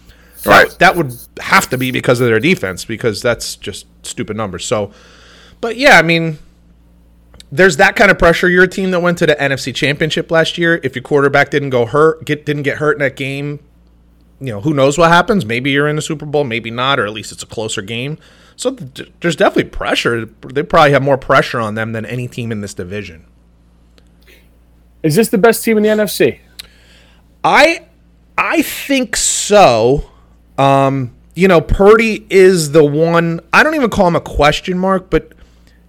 Right. That, that would have to be because of their defense because that's just stupid numbers. So, but yeah, I mean. There's that kind of pressure. You're a team that went to the NFC Championship last year. If your quarterback didn't go hurt, get didn't get hurt in that game, you know, who knows what happens? Maybe you're in the Super Bowl, maybe not, or at least it's a closer game. So th- there's definitely pressure. They probably have more pressure on them than any team in this division. Is this the best team in the NFC? I I think so. Um, you know, Purdy is the one. I don't even call him a question mark, but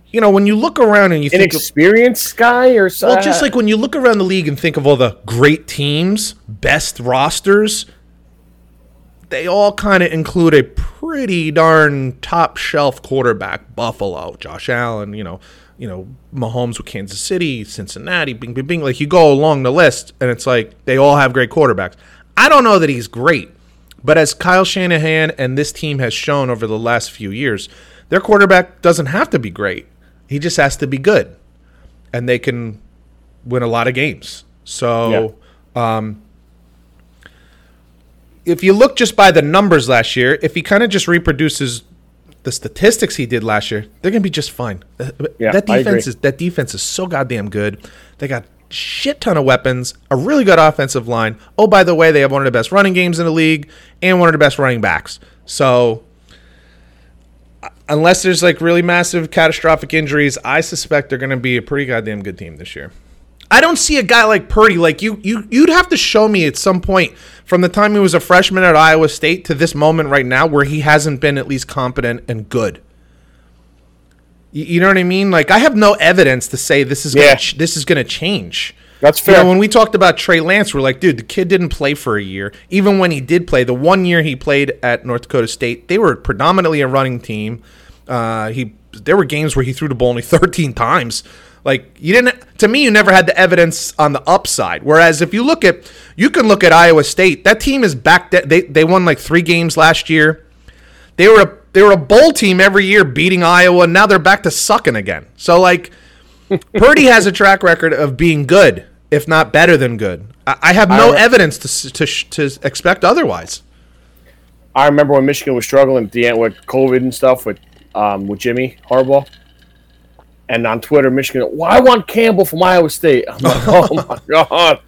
you know, when you look around and you An think of, experienced guy or so? well, just like when you look around the league and think of all the great teams, best rosters, they all kind of include a pretty darn top shelf quarterback. Buffalo, Josh Allen, you know, you know, Mahomes with Kansas City, Cincinnati, bing, bing, bing. Like you go along the list, and it's like they all have great quarterbacks. I don't know that he's great, but as Kyle Shanahan and this team has shown over the last few years, their quarterback doesn't have to be great. He just has to be good, and they can win a lot of games. So, um, if you look just by the numbers last year, if he kind of just reproduces the statistics he did last year, they're gonna be just fine. Uh, Yeah, that defense is that defense is so goddamn good. They got shit ton of weapons, a really good offensive line. Oh, by the way, they have one of the best running games in the league and one of the best running backs. So uh, unless there's like really massive catastrophic injuries, I suspect they're going to be a pretty goddamn good team this year. I don't see a guy like Purdy like you you you'd have to show me at some point from the time he was a freshman at Iowa State to this moment right now where he hasn't been at least competent and good. You, you know what I mean? Like I have no evidence to say this is gonna ch- this is going to change. That's You fair. know, when we talked about Trey Lance, we're like, dude, the kid didn't play for a year. Even when he did play, the one year he played at North Dakota State, they were predominantly a running team. Uh, he there were games where he threw the ball only 13 times. Like you didn't to me you never had the evidence on the upside. Whereas if you look at you can look at Iowa State, that team is back de- they they won like 3 games last year. They were a they were a bowl team every year beating Iowa and now they're back to sucking again. So like Purdy has a track record of being good, if not better than good. I, I have no I- evidence to, to to expect otherwise. I remember when Michigan was struggling at the end with COVID and stuff with um, with Jimmy Harbaugh. And on Twitter, Michigan, well, I want Campbell from Iowa State. I'm like, oh my god.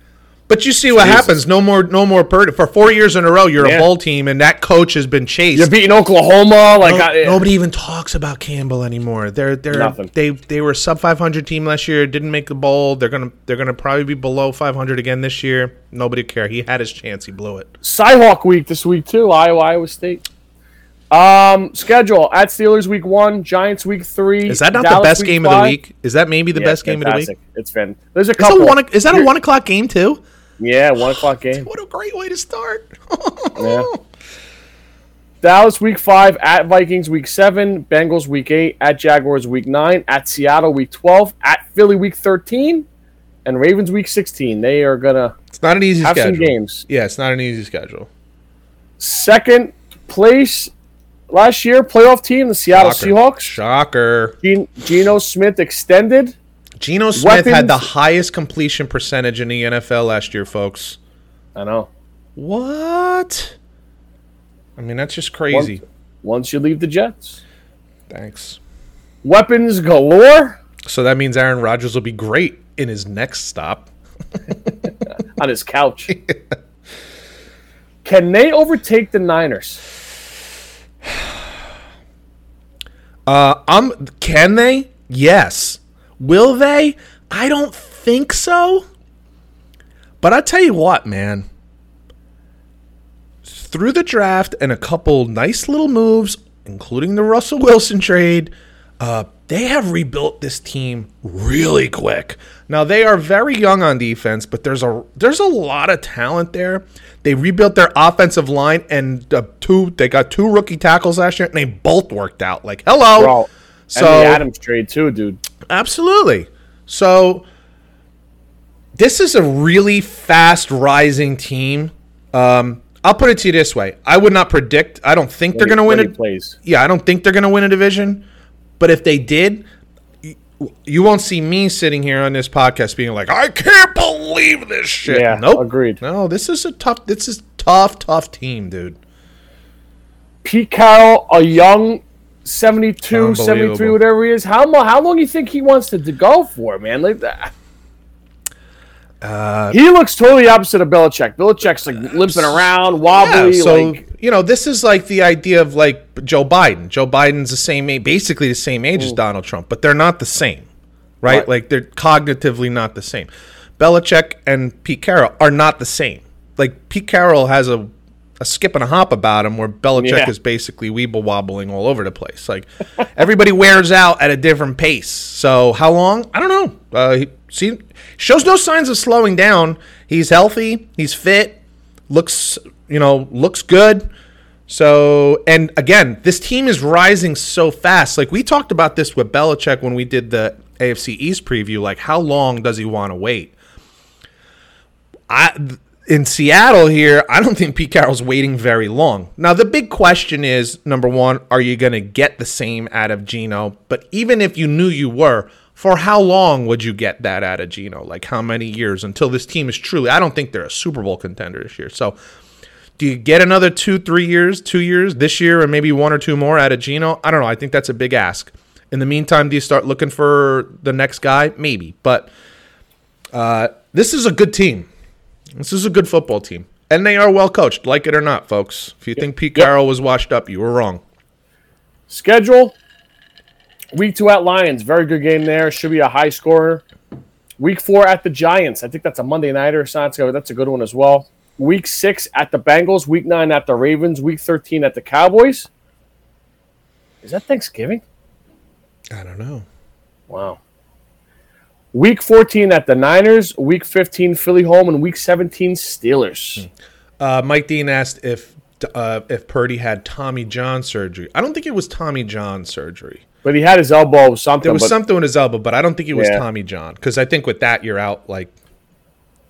But you see what Jesus. happens. No more, no more Purdy for four years in a row. You're Yeah. a bowl team, and that coach has been chased. You're beating Oklahoma. Like No- I, nobody even talks about Campbell anymore. They're they're Nothing. they they were a sub 500 team last year. Didn't make the bowl. They're gonna they're gonna probably be below 500 again this year. Nobody care. He had his chance. He blew it. Cyhawk week this week too. Iowa, Iowa State. Um, schedule at Steelers week one, Giants week three. Is that not the best game of the week? Is that maybe the Yeah, best game of the week? fantastic. It's been there's a Is, couple. a one, is that a one o'clock game too? Yeah, one o'clock game. What a great way to start. Yeah. Dallas week five at Vikings week seven, Bengals week eight at Jaguars week nine, at Seattle week twelve, at Philly week thirteen, and Ravens week sixteen. They are gonna It's not an easy have schedule. some games. Yeah, it's not an easy schedule. Second place last year, playoff team, the Seattle Shocker. Seahawks. Shocker. Gen- Geno Smith extended. Geno Smith had the highest completion percentage in the NFL last year, folks. I know. What? I mean, that's just crazy. Once you leave the Jets, Thanks. weapons galore So that means Aaron Rodgers will be great in his next stop. on his couch. Can they overtake the Niners? Uh, um, can they? Yes. Will they? I don't think so. But I tell you what, man. Through the draft and a couple nice little moves, including the Russell Wilson trade, uh, they have rebuilt this team really quick. Now they are very young on defense, but there's a there's a lot of talent there. They rebuilt their offensive line and uh, two they got two rookie tackles last year, and they both worked out. Like hello, Bro, so and the Adams trade too, dude. Absolutely. So this is a really fast rising team. Um, I'll put it to you this way: I would not predict. I don't think they're going to win it. Plays. Yeah, I don't think they're going to win a division. But if they did, you won't see me sitting here on this podcast being like, "I can't believe this shit." Yeah, nope. agreed. No, this is a tough. This is tough, tough team, dude. Pete Carroll, a young 72, 73, whatever he is. How how long do you think he wants to, to go for, man? Like that. Uh, he looks totally opposite of Belichick. Belichick's like limping around, wobbly. Yeah, so like you know, this is like the idea of like Joe Biden. Joe Biden's the same age, basically the same age as Donald Trump, but they're not the same, right? Right. Like they're cognitively not the same. Belichick and Pete Carroll are not the same. Like Pete Carroll has a a skip and a hop about him, where Belichick Yeah. is basically weeble wobbling all over the place. Like everybody wears out at a different pace. So how long? I don't know. Uh, he see, shows no signs of slowing down. He's healthy. He's fit. Looks you know looks good. So and again, this team is rising so fast. Like we talked about this with Belichick when we did the AFC East preview. Like how long does he want to wait? I in Seattle here, I don't think Pete Carroll's waiting very long. Now the big question is number one, are you going to get the same out of Geno? But even if you knew you were, for how long would you get that out of Geno? Like how many years until this team is truly? I don't think they're a Super Bowl contender this year. So do you get another two, three years, two years this year, and maybe one or two more out of Geno? I don't know. I think that's a big ask. In the meantime, do you start looking for the next guy? Maybe, but uh, this is a good team. This is a good football team, and they are well coached. Like it or not, folks. If you think Pete Yep. Carroll was washed up, you were wrong. schedule. Week two at Lions, very good game there. Should be a high scorer. Week four at the Giants. I think that's a Monday nighter. So that's a- that's a good one as well. Week six at the Bengals. Week nine at the Ravens. Week thirteen at the Cowboys. Is that Thanksgiving? I don't know. Wow. Week 14 at the Niners, week 15 Philly home, and week 17 Steelers. Uh, Mike Dean asked if uh, if Purdy had Tommy John surgery. I don't think it was Tommy John surgery. But he had his elbow something. There was but, something with his elbow, but I don't think it was Yeah. Tommy John because I think with that you're out like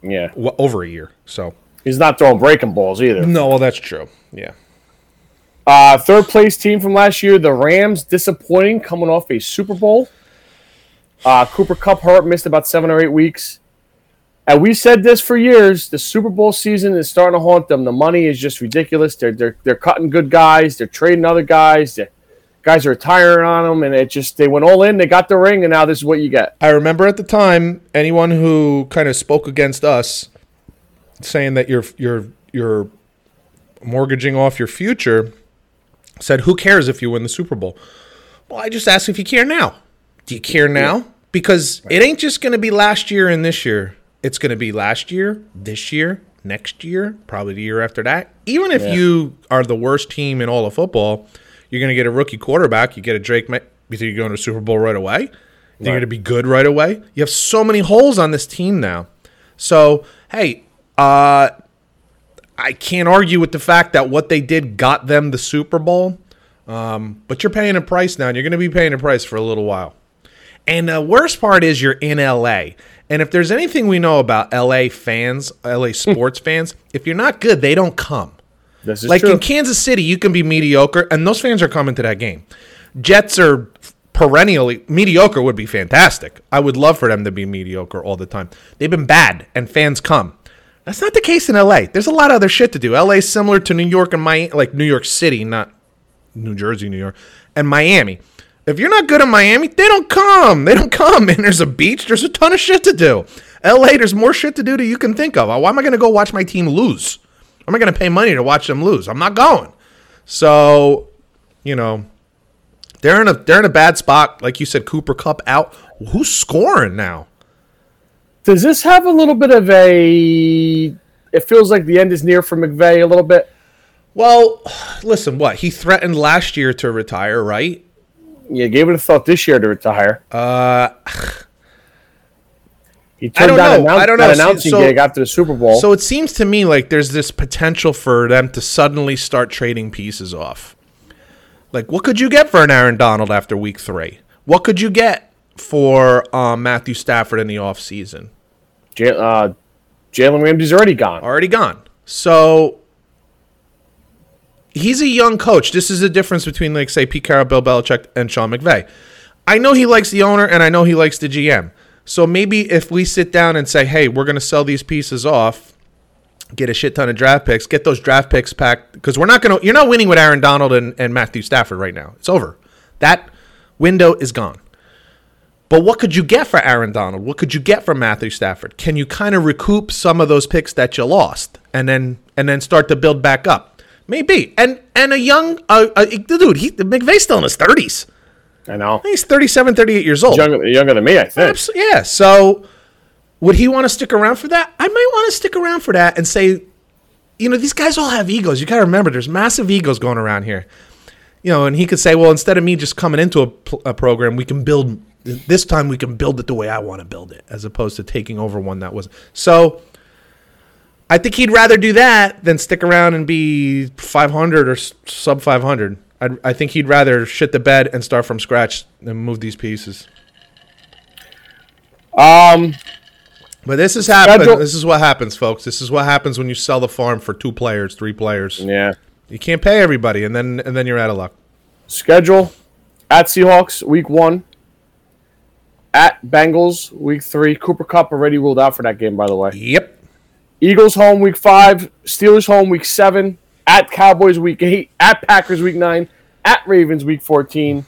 Yeah, w- over a year. So he's not throwing breaking balls either. no, well that's true. Yeah. Uh, third place team from last year, the Rams, disappointing, coming off a Super Bowl. Uh, Cooper Kupp hurt, missed about seven or eight weeks. And we said this for years. The Super Bowl season is starting to haunt them. The money is just ridiculous. They're they're they're cutting good guys. They're trading other guys. The guys are retiring on them, and it just they went all in. They got the ring, and now this is what you get. I remember at the time anyone who kind of spoke against us, saying that you're you're you're mortgaging off your future, said, "Who cares if you win the Super Bowl?" Well, I just ask if you care now. Do you care now? Because it ain't just going to be last year and this year. It's going to be last year, this year, next year, probably the year after that. Even if Yeah. you are the worst team in all of football, you're going to get a rookie quarterback. You get a Drake. Ma- you think you're going to the Super Bowl right away? You're going to be good right away. You have so many holes on this team now. So hey, uh, I can't argue with the fact that what they did got them the Super Bowl. Um, but you're paying a price now, and you're going to be paying a price for a little while. And the worst part is you're in LA. And if there's anything we know about LA fans, LA sports fans, if you're not good, they don't come. This is Like true. in Kansas City, you can be mediocre, and those fans are coming to that game. Jets are perennially mediocre would be fantastic. I would love for them to be mediocre all the time. They've been bad, and fans come. That's not the case in LA. There's a lot of other shit to do. LA is similar to New York and Miami, like New York City, not New Jersey, New York, and Miami. If you're not good in Miami, they don't come. They don't come. And there's a beach. There's a ton of shit to do. LA, there's more shit to do that you can think of. Why am I going to go watch my team lose? I'm not going to pay money to watch them lose. I'm not going. So, you know, they're in a they're in a bad spot. Like you said, Cooper Kupp out. Who's scoring now? Does this have a little bit of a? It feels like the end is near for McVay a little bit. Well, listen, what he threatened last year to retire, right? Yeah, gave it a thought this year to retire. Uh, He I turned don't down know. announce- I don't know. announcing so- gig after the Super Bowl. So it seems to me like there's this potential for them to suddenly start trading pieces off. Like, what could you get for an Aaron Donald after week three? What could you get for um, Matthew Stafford in the offseason? Ja- uh, Jalen Ramsey's already gone. Already gone. So he's a young coach. This is the difference between, like, say, Pete Carroll, Bill Belichick, and Sean McVay. I know he likes the owner and I know he likes the GM. So maybe if we sit down and say, hey, we're going to sell these pieces off, get a shit ton of draft picks, get those draft picks packed, because we're not going to, you're not winning with Aaron Donald and, and Matthew Stafford right now. It's over. That window is gone. But what could you get for Aaron Donald? What could you get for Matthew Stafford? Can you kind of recoup some of those picks that you lost and then and then start to build back up? Maybe. And and a young uh, uh, dude, he McVay's still in his 30s. I know. He's 37, 38 years old. Younger, younger than me, I think. Abs- yeah. So would he want to stick around for that? I might want to stick around for that and say, you know, these guys all have egos. You got to remember, there's massive egos going around here. You know, and he could say, well, instead of me just coming into a, pl- a program, we can build. This time, we can build it the way I want to build it, as opposed to taking over one that was. So, I think he'd rather do that than stick around and be 500 or s- sub 500. I, I think he'd rather shit the bed and start from scratch than move these pieces. Um, But this is happen. Schedule- This is what happens, folks. This is what happens when you sell the farm for two players, three players. yeah. You can't pay everybody, and then and then you're out of luck. Schedule at Seahawks week one. At Bengals week three. Cooper Kupp already ruled out for that game, by the way. Yep. Eagles home week five. Steelers home week seven. At Cowboys week eight. At Packers week nine. At Ravens week fourteen.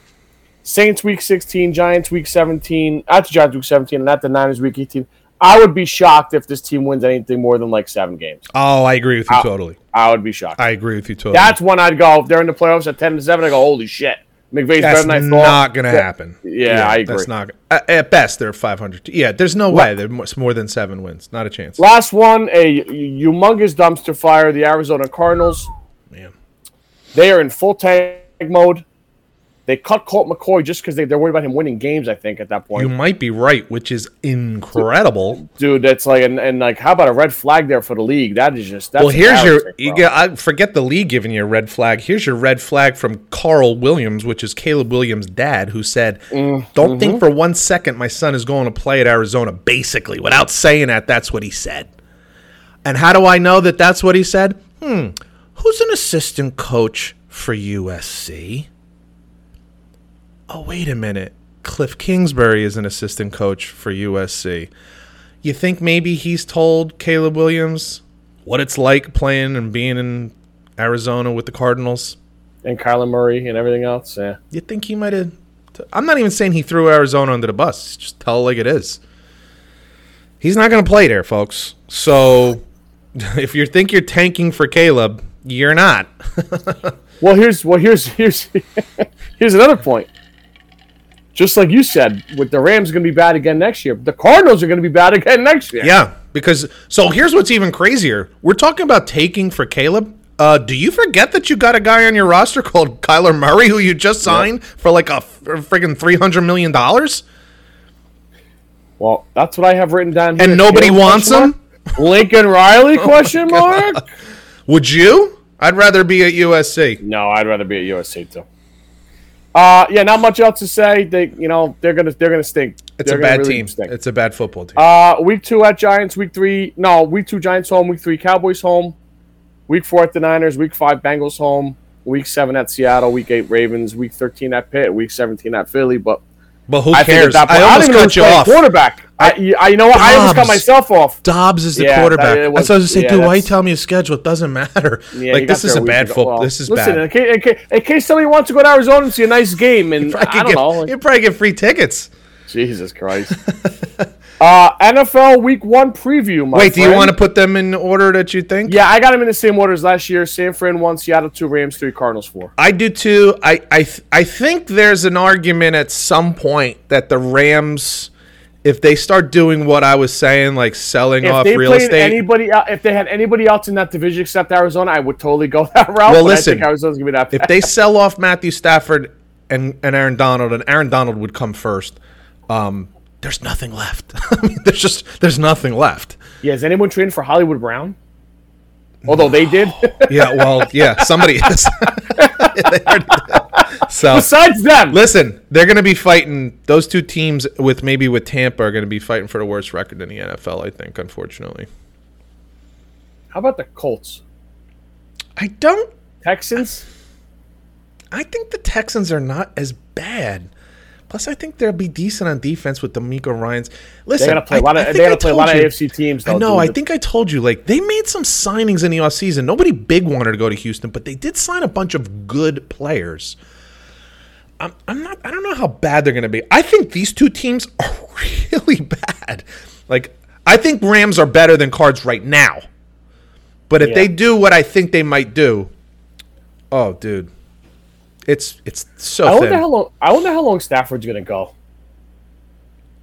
Saints week sixteen. Giants week seventeen. At the Giants week seventeen. And at the Niners week eighteen. I would be shocked if this team wins anything more than like seven games. Oh, I agree with you totally. I would be shocked. I agree with you totally. That's when I'd go. If they're in the playoffs at ten to seven, I go, holy shit. McVay's That's better than I thought. not going to happen. Yeah, I agree. That's not. At, uh, at best, they're 500. Yeah, there's no way. They're mo- more than seven wins. Not a chance. Last one, a humongous dumpster fire. The Arizona Cardinals. Man. They are in full tank mode. They cut Colt McCoy just because they, they're worried about him winning games. I think at that point, You might be right, which is incredible. dude. That's like and, and like how about a red flag there for the league? That is just that's well, here's your you get, I forget the league giving you a red flag. Here's your red flag from Carl Williams, which is Caleb Williams' dad, who said, Mm, "Don't mm-hmm. think for one second my son is going to play at Arizona." Basically, without saying that, that's what he said. And how do I know that that's what he said? Hmm. Who's an assistant coach for USC? Oh, wait a minute. Cliff Kingsbury is an assistant coach for USC. You think maybe he's told Caleb Williams what it's like playing and being in Arizona with the Cardinals? and Kyler Murray and everything else. Yeah, You think he might have? I'm not even saying he threw Arizona under the bus. Just tell it like it is. He's not going to play there, folks. So if you think you're tanking for Caleb, you're not. Well, here's well here's here's here's another point. Just like you said, with the Rams going to be bad again next year, the Cardinals are going to be bad again next year. Yeah, because so here's what's even crazier. We're talking about taking for Caleb. Uh, do you forget that you got a guy on your roster called Kyler Murray who you just signed for like a f- friggin' three hundred million dollars, Well, that's what I have written down here. and nobody wants him? Lincoln Riley? Question mark. Would you? I'd rather be at USC. No, I'd rather be at USC too. Uh, yeah, not much else to say. They, you know, they're gonna they're gonna stink. It's They're a bad really team. stink. It's a bad football team. Uh, week two at Giants. Week three, no, week two Giants home. Week three Cowboys home. Week four at the Niners. Week five Bengals home. Week seven at Seattle. Week eight Ravens. Week thirteen at Pitt. Week seventeen at Philly. But but who I cares? point, I I, almost know cut you off. quarterback. I, you, I, you know what? I almost cut myself off. Dobbs is the Yeah, quarterback. it was- That's what I was gonna say. yeah, Dude, why you tell me a schedule? It doesn't matter. Yeah, like this is a bad football. Well, this is listen, bad. In case, in, case, in case somebody wants to go to Arizona and see a nice game, and I I, don't get, know, like- you probably get free tickets. Jesus Christ. uh, NFL Week One preview. My Wait, do you want to put them in order that you think? Yeah, I got them in the same order as last year. San Fran one, Seattle two, Rams three, Cardinals four. I do too. I I th- I think there's an argument at some point that the Rams, if they start doing what I was saying, like selling If off real estate. anybody, if they had anybody else in that division except Arizona, I would totally go that route. Well, listen, I think Arizona's gonna be that. if they sell off Matthew Stafford and, and Aaron Donald, and Aaron Donald would come first, um, there's nothing left. I mean, there's just there's nothing left. yeah, is anyone trading for Hollywood Brown? Although they did. Yeah, well, yeah, somebody is. They already did. so Besides them, listen, they're going to be fighting. Those two teams with maybe with Tampa are going to be fighting for the worst record in the NFL. I think, unfortunately. how about the Colts, I don't. Texans? I think the Texans are not as bad. Plus, I think they'll be decent on defense with DeMeco Ryans. Listen, They gotta play a lot I of. They gotta play a lot of AFC teams. Though, I know. I think I told you. Like they made some signings in the offseason. Nobody big wanted to go to Houston, but they did sign a bunch of good players. I'm, I'm not. I don't know how bad they're going to be. I think these two teams are really bad. Like I think Rams are better than Cards right now. But if Yeah. they do what I think they might do, oh, dude, it's it's so I wonder thin. how long. I wonder how long Stafford's gonna go.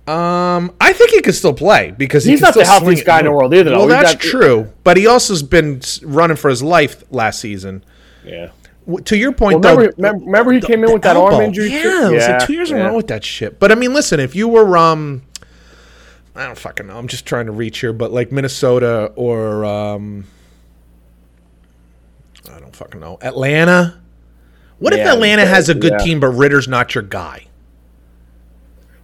Um, I think he could still play because He's can not the healthiest guy in the world either, though. Well, He's that's got- true, but he also has been running for his life last season. Yeah. To your point, Well, though, remember, remember, remember he came in with that arm injury. Yeah, too? it was yeah, like two years in a yeah. row with that shit. But I mean, listen, if you were, um, I don't fucking know. I'm just trying to reach here, but like Minnesota or, um, I don't fucking know, Atlanta. What if Yeah, Atlanta has a good yeah. team, but Ridder's not your guy?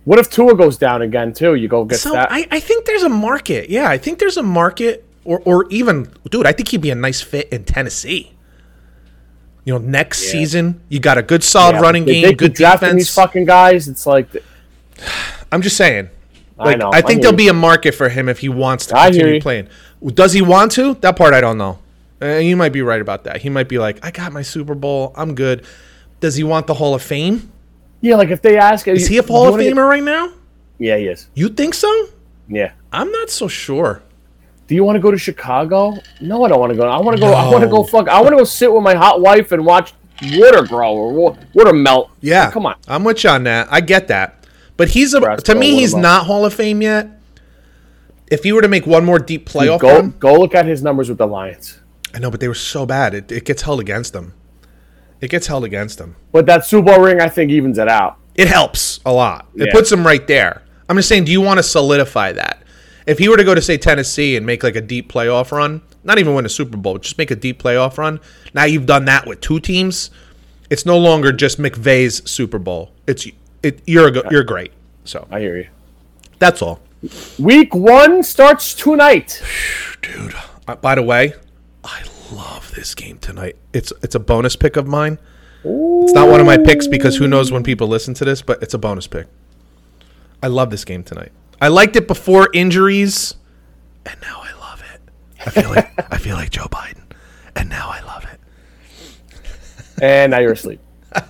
What if Tua goes down again too? You go get So that. I, I think there's a market. Yeah, I think there's a market, or or even, dude, I think he'd be a nice fit in Tennessee. You know, next Yeah. season you got a good solid running they- game, they good defense. these fucking guys. It's like I'm just saying. I know. I think hear there'll you. be a market for him if he wants to I continue playing. Does he want to? That part I don't know. Uh, you might be right about that. He might be like, I got my Super Bowl. I'm good. Does he want the Hall of Fame? yeah. Like if they ask, Is he a Hall of Famer right now? yeah, he is. You think so? Yeah. I'm not so sure. Do you want to go to Chicago? No, I don't want to go. I want to go. I want to go. Fuck. I want to go sit with my hot wife and watch water grow or water melt. Yeah, Come on. I'm with you on that. I get that, but he's a Nebraska, to me he's about- not Hall of Fame yet. If he were to make one more deep playoff Go run, go look at his numbers with the Lions. I know, but they were so bad. It, it gets held against them. It gets held against them. But that Super Bowl ring, I think, evens it out. It helps a lot. It Yeah. puts them right there. I'm just saying, do you want to solidify that? If he were to go to say Tennessee and make like a deep playoff run, not even win a Super Bowl, just make a deep playoff run. Now you've done that with two teams. It's no longer just McVay's Super Bowl. It's it. You're a, you're great. So I hear you. that's all, Week one starts tonight. dude. By the way, I love this game tonight. It's it's a bonus pick of mine. It's not one of my picks because who knows when people listen to this, but it's a bonus pick. I love this game tonight. I liked it before injuries, and now I love it. I feel like I feel like Joe Biden, and now I love it. And now you're asleep.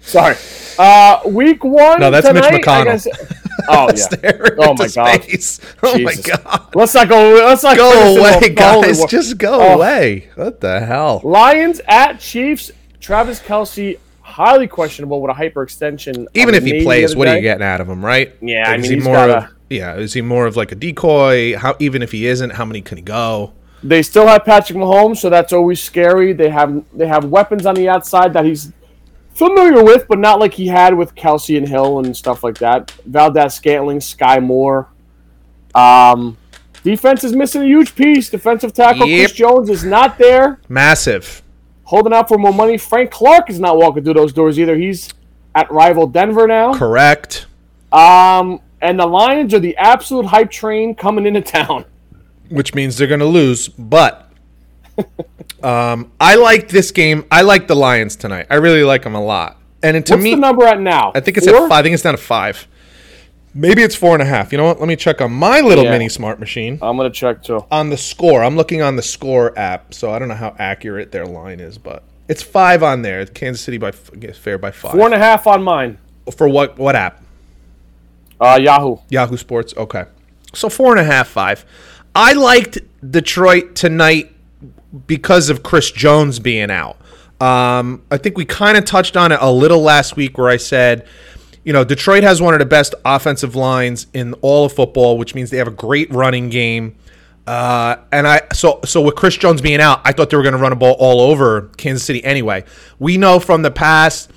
Sorry. Uh, week one. No, that's Mitch tonight, I McConnell. Oh yeah. Oh into my God. Oh my god. Let's not go. Let's not Go away, guys. Just go Oh. away. What the hell? Lions at Chiefs. Travis Kelce highly questionable with a hyperextension. Even if he plays, what are you getting out of him, right? Yeah, I Is mean, he he's more gotta- of yeah, is he more of like a decoy? How even if he isn't, how many can he go? They still have Patrick Mahomes, so that's always scary. They have they have weapons on the outside that he's familiar with, but not like he had with Kelce and Hill and stuff like that. Valdez Scantling, Skyy Moore. Um, defense is missing a huge piece. Defensive tackle Yep. Chris Jones is not there. Massive. Holding out for more money. Frank Clark is not walking through those doors either. He's at rival Denver now. Correct. Um, and the Lions are the absolute hype train coming into town. Which means they're going to lose, but um, I like this game. I like the Lions tonight. I really like them a lot. And to What's me, the number at now? I think it's Four? at five. I think it's down to five. Maybe it's four and a half. You know what? Let me check on my little Yeah. mini smart machine. I'm gonna check too. on the score. I'm looking on the score app, so I don't know how accurate their line is, but it's five on there. Kansas City by f- gets fair by five. Four and a half on mine. For what? What app? Uh, Yahoo. Yahoo Sports. Okay, so four and a half, five. I liked Detroit tonight because of Chris Jones being out. Um, I think we kind of touched on it a little last week, where I said, you know, Detroit has one of the best offensive lines in all of football, which means they have a great running game. Uh, and I so so with Chris Jones being out, I thought they were going to run a ball all over Kansas City anyway. We know from the past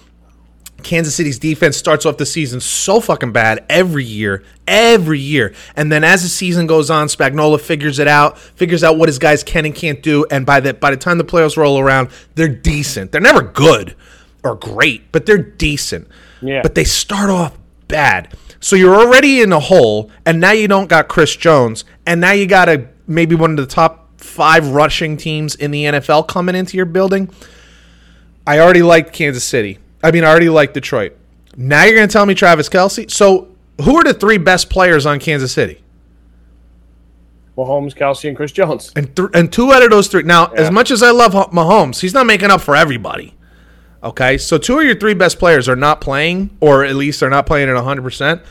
Kansas City's defense starts off the season so fucking bad every year, every year. And then as the season goes on, Spagnuolo figures it out, figures out what his guys can and can't do, and by the by the time the playoffs roll around, they're decent. They're never good or great, but they're decent. Yeah. But they start off bad. So you're already in a hole, and now you don't got Chris Jones, and now you got a maybe one of the top five rushing teams in the NFL coming into your building. I already liked Kansas City. I mean, I already like Detroit. Now you're going to tell me Travis Kelce. So who are the three best players on Kansas City? Mahomes, Kelce, and Chris Jones. And th- and two out of those three. Now, as much as I love Ho- Mahomes, he's not making up for everybody. Okay, so two of your three best players are not playing, or at least they're not playing at 100. percent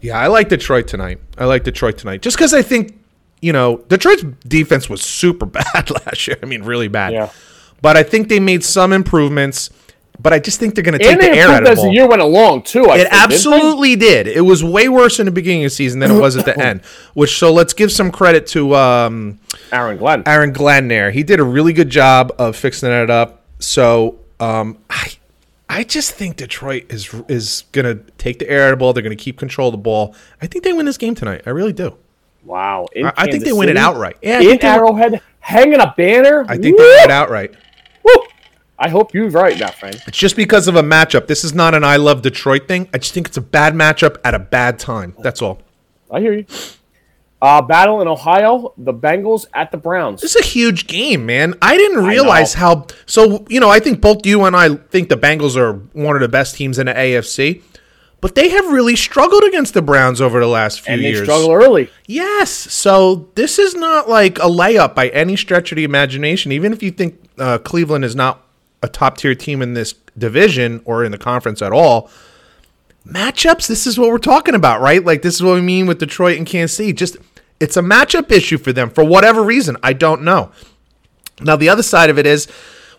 Yeah, I like Detroit tonight. I like Detroit tonight, just because I think you know Detroit's defense was super bad last year. I mean, really bad. Yeah. But I think they made some improvements. But I just think they're going to take the air out of the as the year went along too. I It think, absolutely did. It was way worse in the beginning of the season than it was at the end. Which so let's give some credit to um, Aaron Glenn. Aaron Glenn there. He did a really good job of fixing it up. So um, I I just think Detroit is is gonna take the air out of the ball. They're gonna keep control of the ball. I think they win this game tonight. I really do. Wow. I, I think they win it outright. Yeah, In think, they, win- Arrowhead, hanging a banner. I think they win it outright. Woo! I hope you're right, my friend. It's just because of a matchup. This is not an I love Detroit thing. I just think it's a bad matchup at a bad time. That's all. I hear you. Uh, battle in Ohio, the Bengals at the Browns. This is a huge game, man. I didn't realize how. So you know, I think both you and I think the Bengals are one of the best teams in the AFC, but they have really struggled against the Browns over the last few and they years. struggle early. Yes, so this is not like a layup by any stretch of the imagination. Even if you think uh, Cleveland is not a top tier team in this division or in the conference at all, matchups. This is what we're talking about, right? Like this is what we mean with Detroit and Kansas City. Just it's a matchup issue for them for whatever reason. I don't know. Now the other side of it is,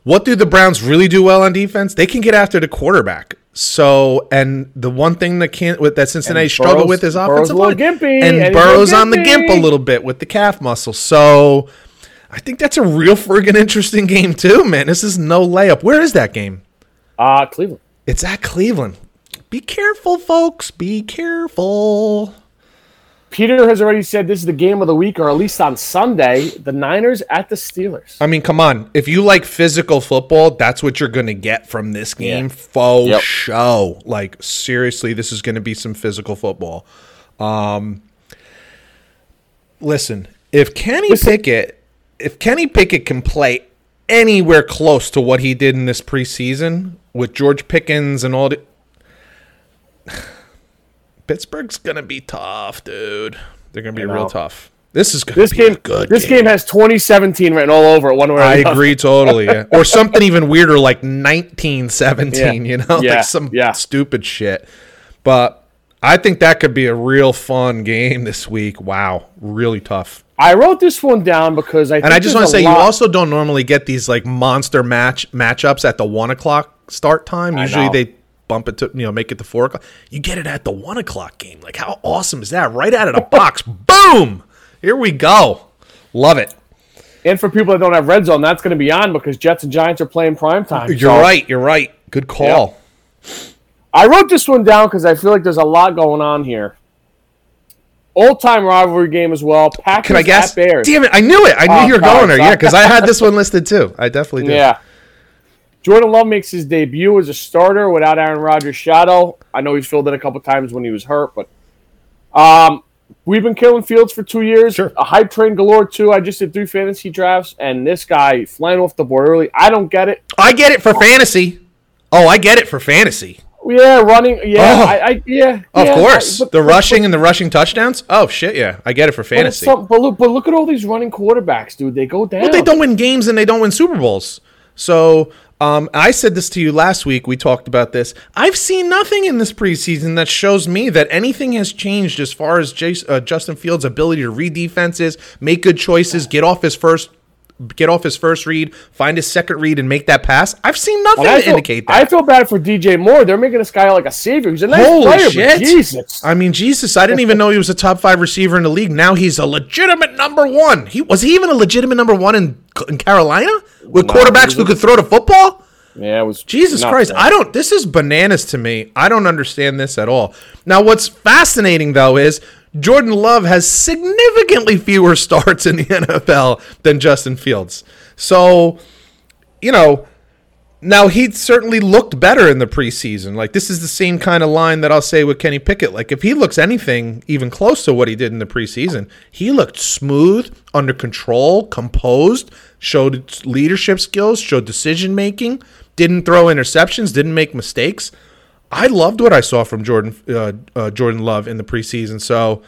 what do the Browns really do well on defense? They can get after the quarterback. So, and the one thing that can't with that Cincinnati struggle with is offensive line, gimpy, and and Burrow's on the gimp a little bit with the calf muscle. So, I think that's a real friggin' interesting game too, man. This is no layup. Where is that game? Uh, Cleveland. It's at Cleveland. Be careful, folks. Be careful. Peter has already said this is the game of the week, or at least on Sunday, the Niners at the Steelers. I mean, come on. If you like physical football, that's what you're going to get from this game. Yeah. Faux Yep. show. Like, seriously, this is going to be some physical football. Um, listen, if Kenny Listen- Pickett, if Kenny Pickett can play anywhere close to what he did in this preseason with George Pickens and all the. Pittsburgh's going to be tough, dude. They're going to be real tough. This is going This game, good this game. game has 2017 written all over it, one way or I agree totally. Yeah. Or something even weirder like 1917, Yeah. you know? Yeah, Like some stupid shit. But I think that could be a real fun game this week. Wow. Really tough. I wrote this one down because I. And I just want to say, you also don't normally get these like monster match matchups at the one o'clock start time. Usually they bump it to, you know, make it to four o'clock. You get it at the one o'clock game. Like, how awesome is that? Right out of the box. Boom. Here we go. Love it. and for people that don't have red zone, that's going to be on because Jets and Giants are playing prime time. You're So right. You're right. Good call. I wrote this one down because I feel like there's a lot going on here. Old time rivalry game as well. Packers Can I guess? Bears. Damn it! I knew it. I knew Oh, you were going there. Yeah, because I had this one listed too. I definitely did. Yeah. Jordan Love makes his debut as a starter without Aaron Rodgers' shadow. I know he's filled in a couple times when he was hurt, but um, we've been killing Fields for two years. Sure. A hype train galore too. I just did three fantasy drafts, and this guy flying off the board early. I don't get it. I get it for fantasy. Oh, I get it for fantasy. Yeah, running. Yeah, Oh. I, I yeah. Of yeah, course, I- but- the but- rushing and the rushing touchdowns. Oh shit, yeah, I get it for fantasy. some- but look, but look at all these running quarterbacks, dude. They go down. But they don't win games and they don't win Super Bowls. So um, I said this to you last week. We talked about this. I've seen nothing in this preseason that shows me that anything has changed as far as Jace, uh, Justin Fields' ability to read defenses, make good choices, get off his first. Get off his first read, find his second read, and make that pass. I've seen nothing I to feel, indicate that. I feel bad for DJ Moore. They're making this guy like a savior. He's a nice Holy player, shit! Jesus. I mean, Jesus, I didn't even know he was a top five receiver in the league. Now he's a legitimate number one. He was he even a legitimate number one in in Carolina with No, quarterbacks who could throw the football? yeah, it was Jesus Christ. I don't. This is bananas to me. I don't understand this at all. Now, what's fascinating though is Jordan Love has significantly fewer starts in the NFL than Justin Fields. So, you know, now he certainly looked better in the preseason. Like this is the same kind of line that I'll say with Kenny Pickett. Like if he looks anything even close to what he did in the preseason, he looked smooth, under control, composed, showed leadership skills, showed decision making, didn't throw interceptions, didn't make mistakes. I loved what I saw from Jordan uh, uh, Jordan Love in the preseason. So,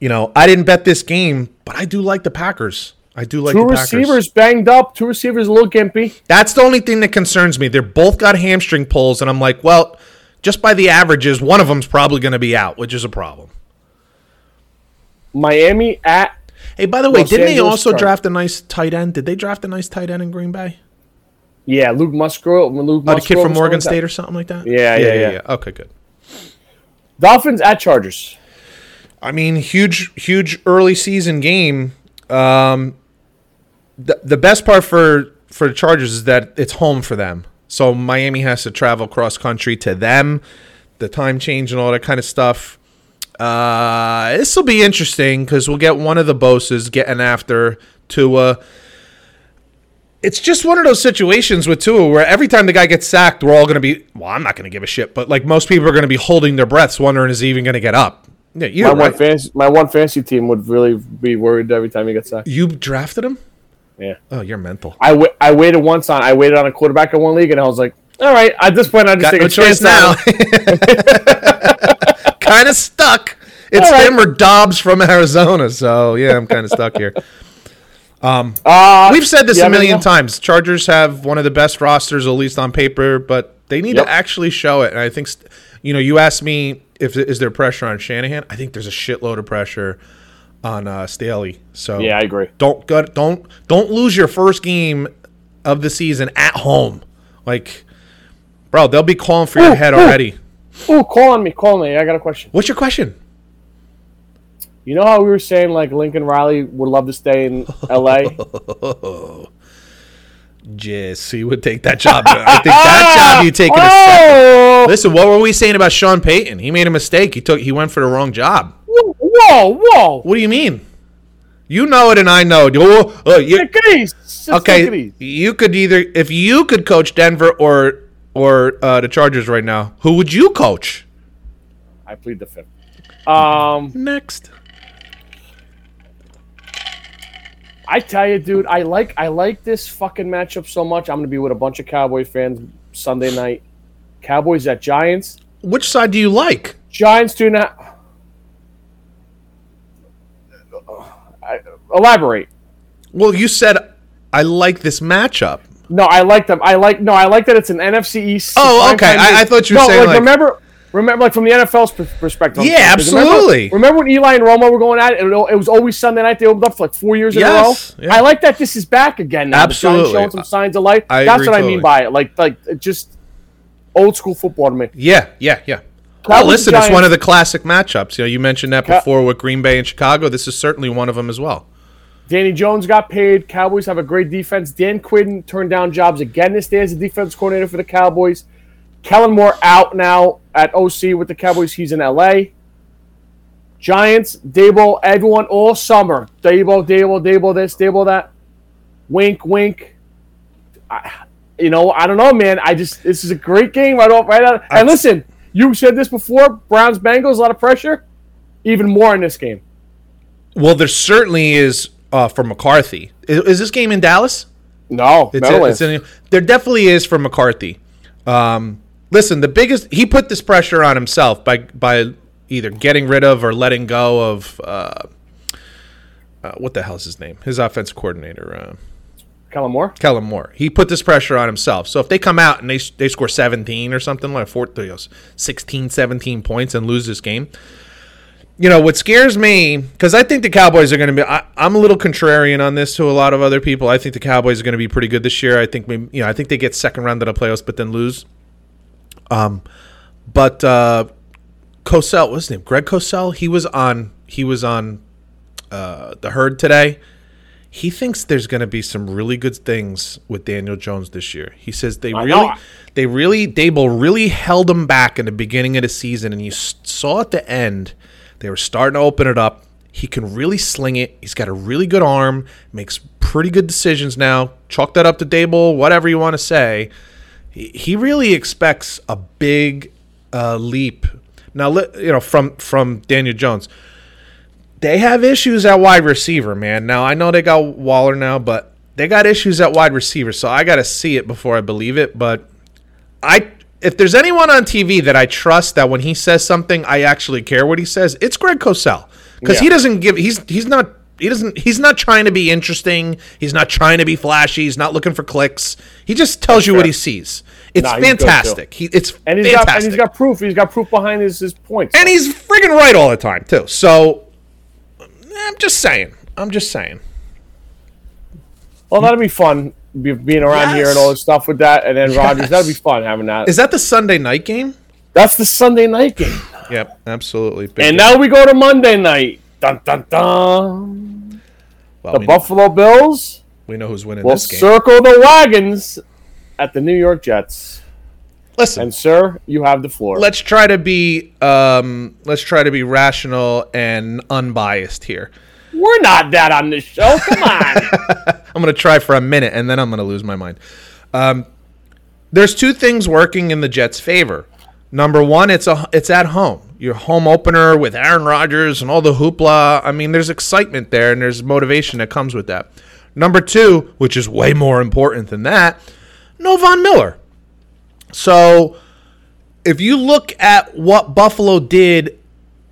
you know, I didn't bet this game, but I do like the Packers. I do like Two the Packers. receivers banged up. Two receivers a little gimpy. That's the only thing that concerns me. They're both got hamstring pulls, and I'm like, well, just by the averages, one of them's probably going to be out, which is a problem. Miami at Hey, by the way, Los didn't they also Chargers. draft a nice tight end? Did they draft a nice tight end in Green Bay? Yeah, Luke Musgrave. Luke Oh, the kid from Morgan like that. State or something like that? Yeah, yeah, yeah. Okay, good. Dolphins at Chargers. I mean, huge, huge early season game. Um, the, the best part for for the Chargers is that it's home for them. So Miami has to travel cross country to them, the time change and all that kind of stuff. Uh, this will be interesting because we'll get one of the Bosas getting after Tua. It's just one of those situations with Tua where every time the guy gets sacked, we're all going to be. Well, I'm not going to give a shit, but like most people are going to be holding their breaths, wondering is he even going to get up. Yeah, you My right. one fantasy, my one fantasy team would really be worried every time he gets sacked. You drafted him? Yeah, Oh, you're mental. I, I waited once on I waited on a quarterback in one league, and I was like, all right, at this point, I just Got take no a choice now. kind of stuck. It's right. him or Dobbs from Arizona. So yeah, I'm kind of stuck here. Uh, We've said this yeah, a million times. Chargers have one of the best rosters, at least on paper, but they need Yep. to actually show it. And I think, you know, you asked me if is there pressure on Shanahan. I think there's a shitload of pressure on uh, Staley. So Yeah, I agree. Don't go, don't don't lose your first game of the season at home. Like, bro, they'll be calling for your Ooh, head ooh. already. Ooh, call on me, call on me. I got a question. What's your question? You know how we were saying like Lincoln Riley would love to stay in L.A. Jesse would take that job. I think that job you taking a second. Oh! Listen, what were we saying about Sean Payton? He made a mistake. He took he went for the wrong job. Whoa, whoa! What do you mean? You know it and I know it. Oh, oh, you- it take it okay, you could either if you could coach Denver or or uh, the Chargers right now, who would you coach? I plead the fifth. Um, Next. I tell you, dude, I like I like this fucking matchup so much. I'm gonna be with a bunch of Cowboy fans Sunday night. Cowboys at Giants. Which side do you like? Giants do not. I, elaborate. Well, you said I like this matchup. No, I like them. I like no, I like that it's an NFC East. Oh, okay. I- I thought you were no, saying, like- remember, remember, like from the NFL's perspective. Yeah, 'cause remember- absolutely. Remember, when Eli and Romo were going at it? It was always Sunday night. They opened up for like four years Yes, in a row. yeah. I like that this is back again now. Absolutely. showing some signs of life. I That's what I mean by it. Like, like it just old school football to me. Yeah, yeah, yeah. Cowboys oh, Well, listen, it's one of the classic matchups. You know, you mentioned that before with Green Bay and Chicago. This is certainly one of them as well. Danny Jones got paid. Cowboys have a great defense. Dan Quinn turned down jobs again this day as a defense coordinator for the Cowboys. Kellen Moore out now at OC with the Cowboys. He's in LA. Giants, Daboll, everyone all summer. Daboll, Daboll, Daboll this, Daboll that. Wink, wink. I, you know, I don't know, man. I just this is a great game right off, right out. And listen, you said this before. Browns, Bengals, a lot of pressure. Even more in this game. Well, there certainly is uh, for McCarthy. Is, is this game in Dallas? No, It's, Meadowlands. it's in, there definitely is for McCarthy. Um, listen, the biggest he put this pressure on himself by by either getting rid of or letting go of uh, uh, what the hell's his name? His offense coordinator, uh, Kellen Moore. Kellen Moore. He put this pressure on himself. So if they come out and they they score 17 or something like four, you know, 16, 17 points and lose this game, you know what scares me because I think the Cowboys are going to be. I, I'm a little contrarian on this to a lot of other people. I think the Cowboys are going to be pretty good this year. I think maybe, you know I think they get second round of the playoffs, but then lose. Um, but uh, Cosell, what's his name? Greg Cosell. He was on. He was on uh, the herd today. He thinks there's going to be some really good things with Daniel Jones this year. He says they I really, know. they really, Daboll really held him back in the beginning of the season, and you saw at the end they were starting to open it up. He can really sling it. He's got a really good arm. Makes pretty good decisions now. Chalk that up to Daboll, whatever you want to say. He, really expects a big uh, leap. Now, you know, from from Daniel Jones they have issues at wide receiver, man. Now I know they got Waller now, but they got issues at wide receiver. So I got to see it before I believe it. But I, if there's anyone on TV that I trust that when he says something, I actually care what he says, it's Greg Cosell because he doesn't give. He's he's not. He doesn't. He's not trying to be interesting. He's not trying to be flashy. He's not looking for clicks. He just tells you what he sees. It's Nah, he's good, too. fantastic. He, it's And he's fantastic. got and he's got proof. He's got proof behind his, his points. And he's friggin' right all the time too. So I'm just saying. I'm just saying. well, that'll be fun be, being around here and all this stuff with that. And then Rodgers, that'll be fun having that. Is that the Sunday night game? That's the Sunday night game. Yep, absolutely. Big And game. now we go to Monday night. Dun dun dun. well, The we, Buffalo Bills we know who's winning will this game. circle the wagons at the New York Jets. Listen, And sir, you have the floor. let's try to be um, let's try to be rational and unbiased here. We're not that on this show. Come on. I'm gonna try for a minute and then I'm gonna lose my mind. Um, there's two things working in the Jets' favor. Number one, it's a it's at home. Your home opener with Aaron Rodgers and all the hoopla. I mean, there's excitement there and there's motivation that comes with that. Number two, which is way more important than that, no Von Miller. So if you look at what Buffalo did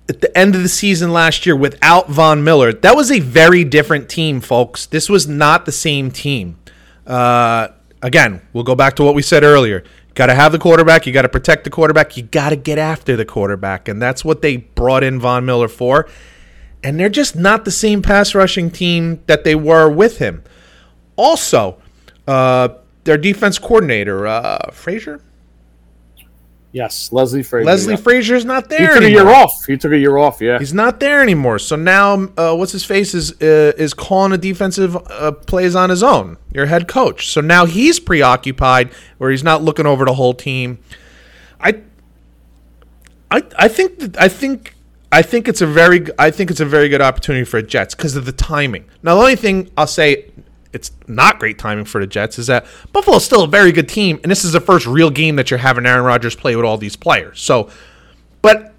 at the end of the season last year without Von Miller, that was a very different team, folks. This was not the same team. Uh, again, we'll go back to what we said earlier. Got to have the quarterback. You got to protect the quarterback. You got to get after the quarterback. And that's what they brought in Von Miller for. And they're just not the same pass rushing team that they were with him. Also, uh, their defense coordinator, uh, Frazier, Yes, Leslie Frazier. Leslie yeah. Frazier's not there. He took a year off. He took a year off. Yeah. He's not there anymore. So now, uh, what's his face is uh, is calling a defensive uh, plays on his own. Your head coach. So now he's preoccupied, where he's not looking over the whole team. I, I, I think that, I think I think it's a very I think it's a very good opportunity for Jets because of the timing. Now, the only thing I'll say it's not great timing for the Jets is that Buffalo's still a very good team, and this is the first real game that you're having Aaron Rodgers play with all these players. So, but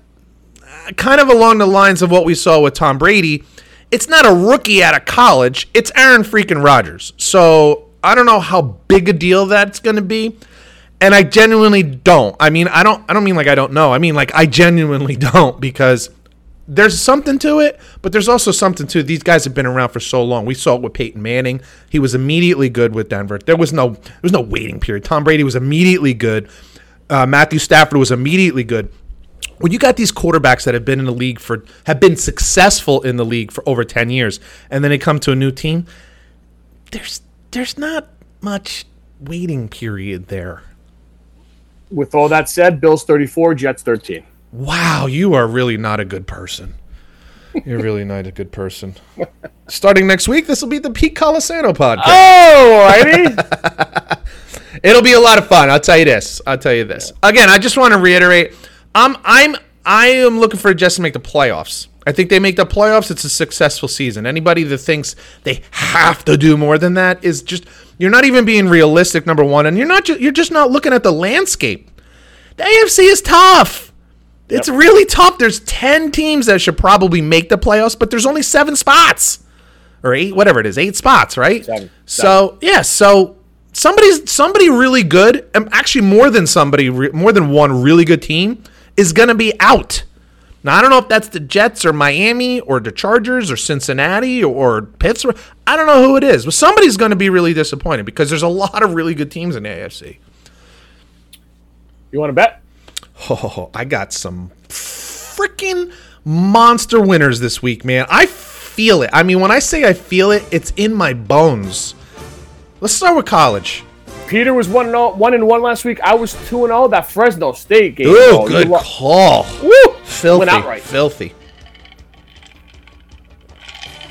uh, kind of along the lines of what we saw with Tom Brady, it's not a rookie out of college. It's Aaron freaking Rodgers. So I don't know how big a deal that's going to be. And I genuinely don't. I mean, I don't I don't mean like I don't know. I mean like I genuinely don't because there's something to it, but there's also something to these guys have been around for so long. We saw it with Peyton Manning. He was immediately good with Denver. There was no there was no waiting period. Tom Brady was immediately good. Uh, Matthew Stafford was immediately good when you got these quarterbacks that have been in the league for have been successful in the league for over 10 years and then they come to a new team there's there's not much waiting period there With all that said, Bills 34, Jets 13. Wow you are really not a good person you're really not a good person starting next week this will be the pete colasano podcast Oh, alrighty. It'll be a lot of fun. I'll tell you this. I'll tell you this. Again, I just want to reiterate. I'm I'm I am looking for Jets to make the playoffs. I think they make the playoffs. It's a successful season. Anybody that thinks they have to do more than that is just you're not even being realistic. Number one, and you're not you're just not looking at the landscape. The AFC is tough. It's really tough. There's ten teams that should probably make the playoffs, but there's only seven spots or eight, whatever it is, eight spots, right? Seven. So yeah, so somebody's somebody really good, actually more than somebody, more than one really good team is gonna be out. Now I don't know if that's the Jets or Miami or the Chargers or Cincinnati or Pittsburgh. I don't know who it is, but somebody's going to be really disappointed because there's a lot of really good teams in the AFC. you want to bet? Oh, I got some freaking monster winners this week, man. I feel it. I mean, when I say I feel it, it's in my bones. Let's start with college. Peter was 1 and all, 1 and 1 last week. I was 2 and all That Fresno State game. Ooh, good wa- call. Woo! Filthy. Went outright. Filthy.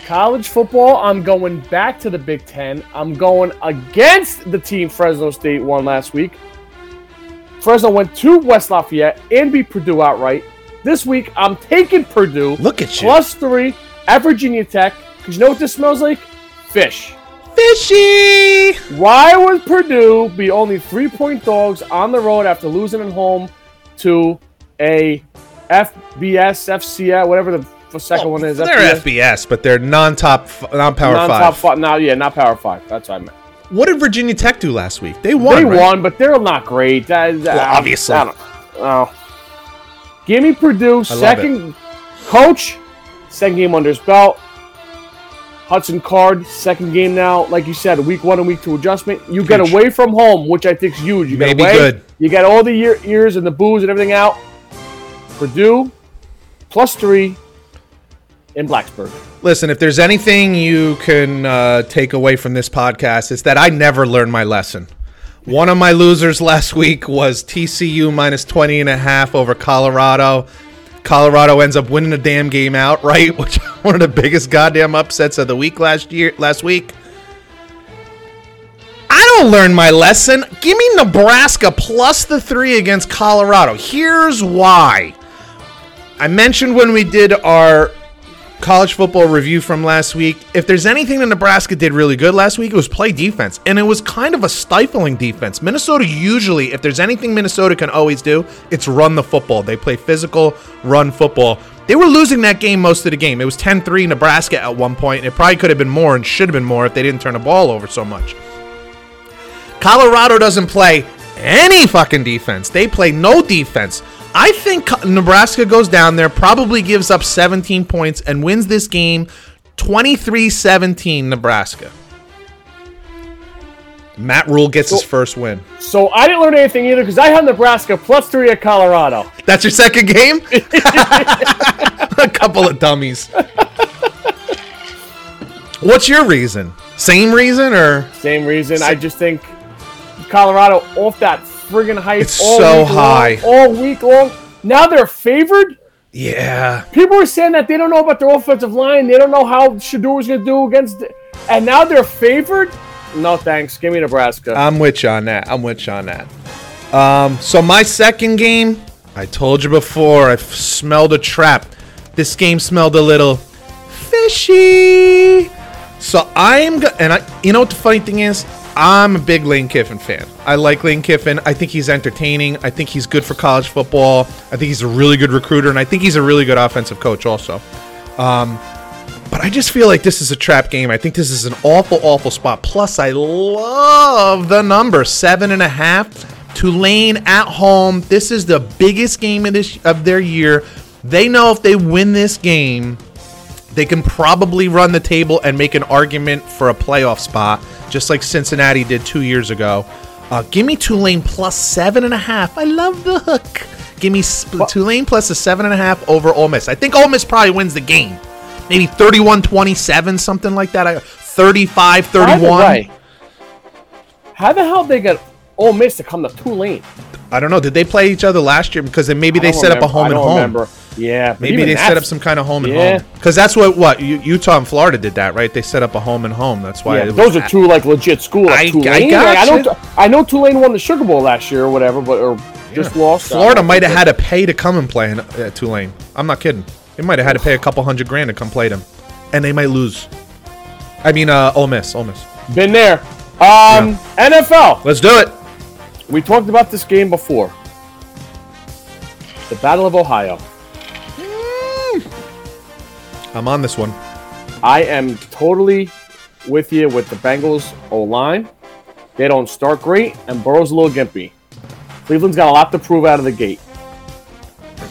College football, I'm going back to the Big Ten. I'm going against the team Fresno State won last week. Fresno went to West Lafayette and beat Purdue outright. This week, I'm taking Purdue. Look at you. Plus three at Virginia Tech. Because you know what this smells like? Fish. Fishy. Why would Purdue be only three point dogs on the road after losing at home to a FBS, FCS, whatever the second oh, one is? They're FBS, but they're non-top, non-power Non-top five. five. No, yeah, not Power Five. That's what I meant. What did Virginia Tech do last week? They won. They right? won, but they're not great. That- Well, obviously. I don't- oh. Give me Purdue second coach, second game under his belt. Hudson Card, second game now. Like you said, week one and week two adjustment. You get away from home, which I think is huge. You get away. good. You get all the year, ears and the booze and everything out. Purdue plus three in Blacksburg. Listen, if there's anything you can uh, take away from this podcast, it's that I never learned my lesson. One of my losers last week was TCU minus 20 and a half over Colorado. Colorado ends up winning the damn game outright, which one of the biggest goddamn upsets of the week last year last week. I don't learn my lesson. Give me Nebraska plus the 3 against Colorado. Here's why. I mentioned when we did our college football review from last week. If there's anything that Nebraska did really good last week, it was play defense. And it was kind of a stifling defense. Minnesota usually, if there's anything Minnesota can always do, it's run the football. They play physical, run football. They were losing that game most of the game. It was 10 3 Nebraska at one point, and it probably could have been more and should have been more if they didn't turn the ball over so much. Colorado doesn't play any fucking defense. They play no defense. I think Nebraska goes down there, probably gives up 17 points, and wins this game 23 17 Nebraska. Matt Rhule gets his first win. So I didn't learn anything either because I had Nebraska plus three at Colorado. That's your second game? A couple of dummies. What's your reason? Same reason or Same reason. I just think Colorado off that friggin' hype. It's so week long- high. all week long. Now they're favored. Yeah. People are saying that they don't know about their offensive line. They don't know how Shedeur's going to do against, the, and now they're favored. No thanks. Give me Nebraska. I'm with you on that. I'm with you on that. Um, so my second game, I told you before, I smelled a trap. This game smelled a little fishy. So I'm go- and I, you know what the funny thing is, I'm a big Lane Kiffin fan. I like Lane Kiffin. I think he's entertaining. I think he's good for college football. I think he's a really good recruiter, and I think he's a really good offensive coach also. Um, but I just feel like this is a trap game. I think this is an awful, awful spot. Plus, I love the number seven and a half. Tulane at home. This is the biggest game of this of their year. They know if they win this game, they can probably run the table and make an argument for a playoff spot, just like Cincinnati did two years ago. Uh, give me Tulane plus seven and a half. I love the hook. Give me sp- Tulane plus a seven and a half over Ole Miss. I think Ole Miss probably wins the game. Maybe 31 27, something like that. I- 35 31. How the hell they got Ole Miss to come to Tulane? I don't know. Did they play each other last year? Because then maybe they set up a home I and don't home. remember. Yeah, Maybe they set up some kind of home and Yeah. home. Because that's what what Utah and Florida did that, right? They set up a home and home. That's why. Yeah, it was those are two like legit schools. Like I- I Tulane, like, I know. I know Tulane won the Sugar Bowl last year or whatever, but or just lost. Florida might have had to pay to come and play in, at Tulane. I'm not kidding. They might have had to pay a couple hundred grand to come play them, and they might lose. I mean, uh, Ole Miss, Ole Miss. been there. Um, NFL. Let's do it. We talked about this game before. The Battle of Ohio. Mm. I'm on this one. I am totally with you with the Bengals O line. They don't start great, and Burrow's a little gimpy. Cleveland's got a lot to prove out of the gate.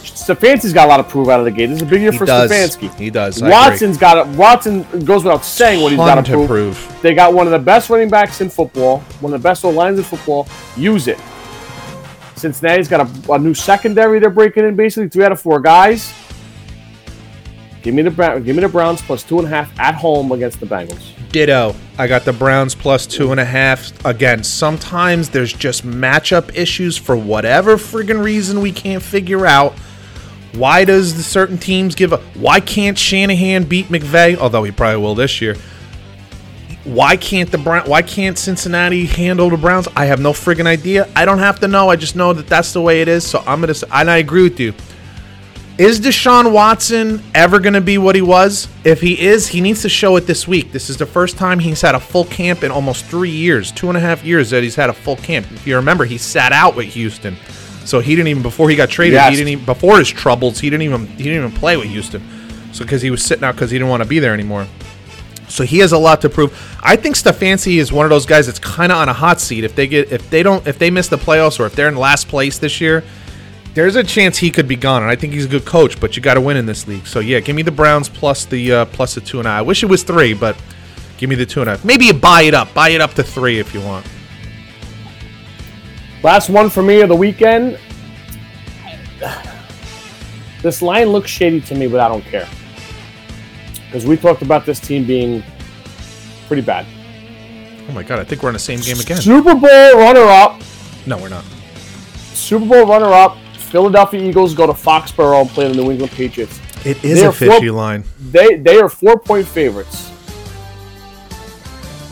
Stefanski's got a lot of prove out of the gate. This is a big year He for does. Stefanski. He does. I Watson's got it. Watson goes without saying what he's got to prove. prove. They got one of the best running backs in football, one of the best lines in football. Use it. Cincinnati's got a, a new secondary they're breaking in, basically three out of four guys. Give me the Brown, give me the Browns plus two and a half at home against the Bengals. Ditto. I got the Browns plus two and a half. Again, sometimes there's just matchup issues for whatever friggin' reason we can't figure out. Why does the certain teams give up? Why can't Shanahan beat McVay? Although he probably will this year. Why can't the Brown? Why can't Cincinnati handle the Browns? I have no friggin' idea. I don't have to know. I just know that that's the way it is. So I'm gonna. And I agree with you. Is Deshaun Watson ever going to be what he was? If he is, he needs to show it this week. This is the first time he's had a full camp in almost three years, two and a half years that he's had a full camp. If you remember, he sat out with Houston, so he didn't even before he got traded. Yes. He didn't even before his troubles. He didn't even he didn't even play with Houston, so because he was sitting out because he didn't want to be there anymore. So he has a lot to prove. I think Stefanski is one of those guys that's kind of on a hot seat. If they get if they don't if they miss the playoffs or if they're in last place this year, there's a chance he could be gone. And I think he's a good coach, but you got to win in this league. So yeah, give me the Browns plus the uh, plus the two and a half. I wish it was three, but give me the two and a half. Maybe you buy it up, buy it up to three if you want. Last one for me of the weekend. This line looks shady to me, but I don't care. Because we talked about this team being pretty bad. Oh my god, I think we're in the same game again. Super Bowl runner up. No, we're not. Super Bowl runner up. Philadelphia Eagles go to Foxborough and play the New England Patriots. It is They're a fishy four- line. They they are four point favorites.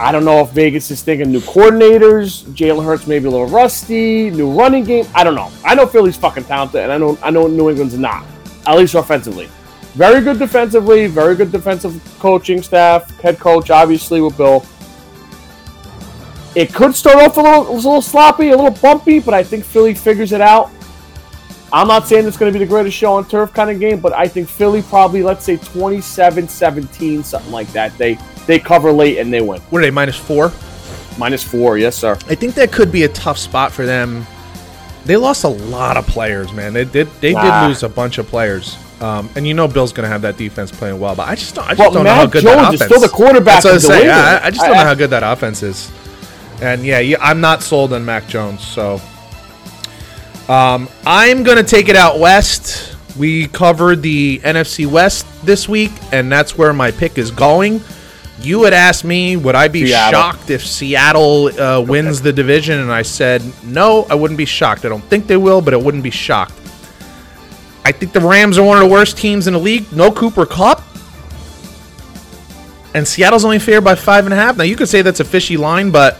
I don't know if Vegas is thinking new coordinators, Jalen Hurts maybe a little rusty, new running game. I don't know. I know Philly's fucking talented, and I know I know New England's not, at least offensively. Very good defensively, very good defensive coaching staff, head coach obviously with Bill. It could start off a little, a little sloppy, a little bumpy, but I think Philly figures it out. I'm not saying it's going to be the greatest show on turf kind of game, but I think Philly probably, let's say 27 17, something like that. They they cover late and they win. What are they minus four? Minus four, yes, sir. I think that could be a tough spot for them. They lost a lot of players, man. They did. They did lose a bunch of players. Um, and you know Bill's going to have that defense playing well, but I just don't. I just Well, don't know how Matt good that offense. is still the quarterback That's what I of was New saying. England. I, I just don't I- know how good that offense is. And yeah, yeah, I'm not sold on Mac Jones. So um, I'm going to take it out west. We covered the NFC West this week, and that's where my pick is going. You had asked me, would I be Seattle. shocked if Seattle uh, wins the division? And I said, no, I wouldn't be shocked. I don't think they will, but I wouldn't be shocked. I think the Rams are one of the worst teams in the league. No Cooper Kupp. And Seattle's only favored by five and a half. Now, you could say that's a fishy line, but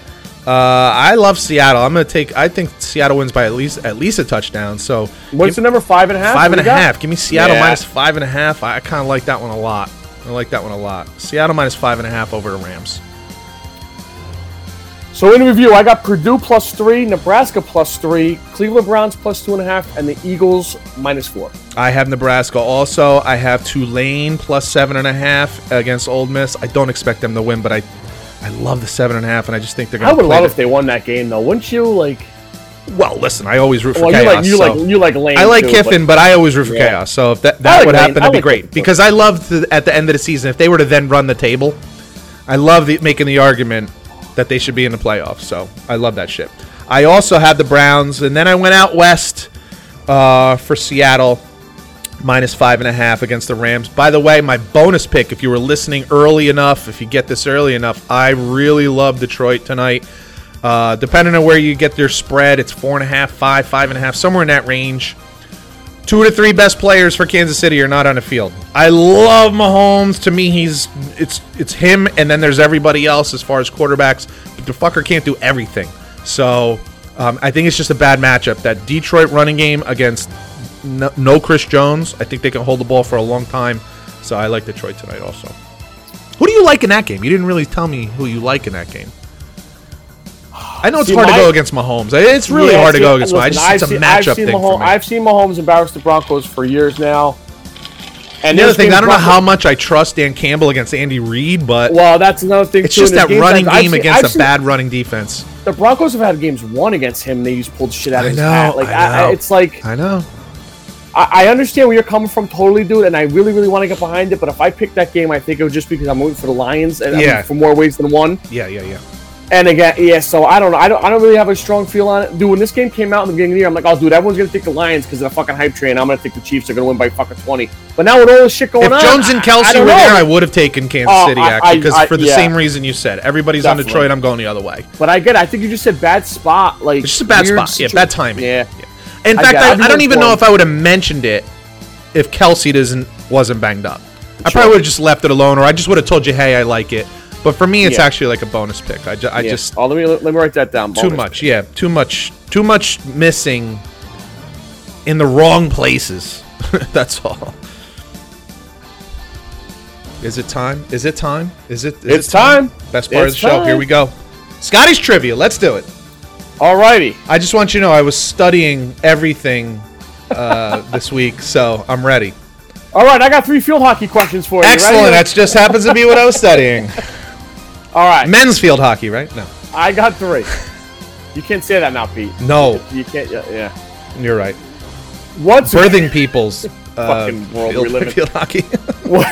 uh, I love Seattle. I'm going to take, I think Seattle wins by at least at least a touchdown. So What's the number? Five and a half. Five and a half. Give me Seattle Yeah. minus five and a half. I, I kind of like that one a lot. I like that one a lot. Seattle minus five and a half over the Rams. So in review, I got Purdue plus three, Nebraska plus three, Cleveland Browns plus two and a half, and the Eagles minus four. I have Nebraska also. I have Tulane plus seven and a half against Ole Miss. I don't expect them to win, but I, I love the seven and a half, and I just think they're going to. I would love if they won that game, though. Wouldn't you? Like, well, listen, I always root for well, you chaos. like you so- like you like Lane. I like too, Kiffin, but, I always root for Yeah. chaos. So if that, that like would Lane. happen, that'd be great. Kiffin. Because I love at the end of the season, if they were to then run the table, I love the, making the argument that they should be in the playoffs. So I love that shit. I also had the Browns, and then I went out west uh, for Seattle minus five and a half against the Rams. By the way, my bonus pick, if you were listening early enough, if you get this early enough, I really love Detroit tonight. Uh, depending on where you get their spread, it's four and a half, five, five and a half, somewhere in that range. Two to three best players for Kansas City are not on the field. I love Mahomes. To me, he's it's it's him, and then there's everybody else as far as quarterbacks. But the fucker can't do everything. So um, I think it's just a bad matchup. That Detroit running game against no, no Chris Jones. I think they can hold the ball for a long time. So I like Detroit tonight also. Who do you like in that game? You didn't really tell me who you like in that game. I know it's See, hard to go against Mahomes. It's really Yeah, hard to go against Mahomes. I just, it's a I've matchup I've seen thing Mahomes, for me. I've seen Mahomes embarrass the Broncos for years now. And the other thing, I don't know how much I trust Dan Campbell against Andy Reid, but Well, that's another thing. it's too, just that running I've game seen- against I've a bad running defense. The Broncos have had games won against him. and They just pulled shit out I of his know, hat. Like I know. it's like I know. I, I understand where you're coming from, totally, dude, and I really, really want to get behind it. But if I pick that game, I think it was just be because I'm rooting for the Lions, and Yeah. I'm for more ways than one. Yeah, yeah, yeah. And again, yeah. So I don't know. I don't. I don't really have a strong feel on it, dude. When this game came out in the beginning of the year, I'm like, oh, dude, everyone's gonna take the Lions because of the fucking hype train. I'm gonna think the Chiefs are gonna win by fucking 20. But now with all this shit going If on, if Jones and Kelce were know. there, I would have taken Kansas Oh, City actually, because for the yeah. same reason you said. Everybody's on Detroit. I'm going the other way. But I get. it. I think you just said bad spot. Like It's just a bad spot. Yeah, bad timing. Yeah. In I fact. I, I don't even know if I would have mentioned it if Kelce doesn't wasn't banged up. I probably would have just left it alone, or I just would have told you, hey, I like it. But for me, it's Yeah. actually like a bonus pick. I, ju- I Yeah. just Oh, let me let me write that down. too Bonus. much. Yeah, too much. Too much missing in the wrong places. That's all. Is it time? Is it time? Is it? is It's it time. Best part of It's the show. Here we go. Scotty's trivia. Let's do it. Alrighty. I just want you to know I was studying everything uh, this week, so I'm ready. All right. I got three field hockey questions for you. Excellent. That just happens to be what I was studying. All right. Men's field hockey, right? No. I got three. You can't say that now, Pete. No, You can't. Yeah. yeah. you're right. What's Birthing people's uh, Fucking world we field, live in. field hockey. what,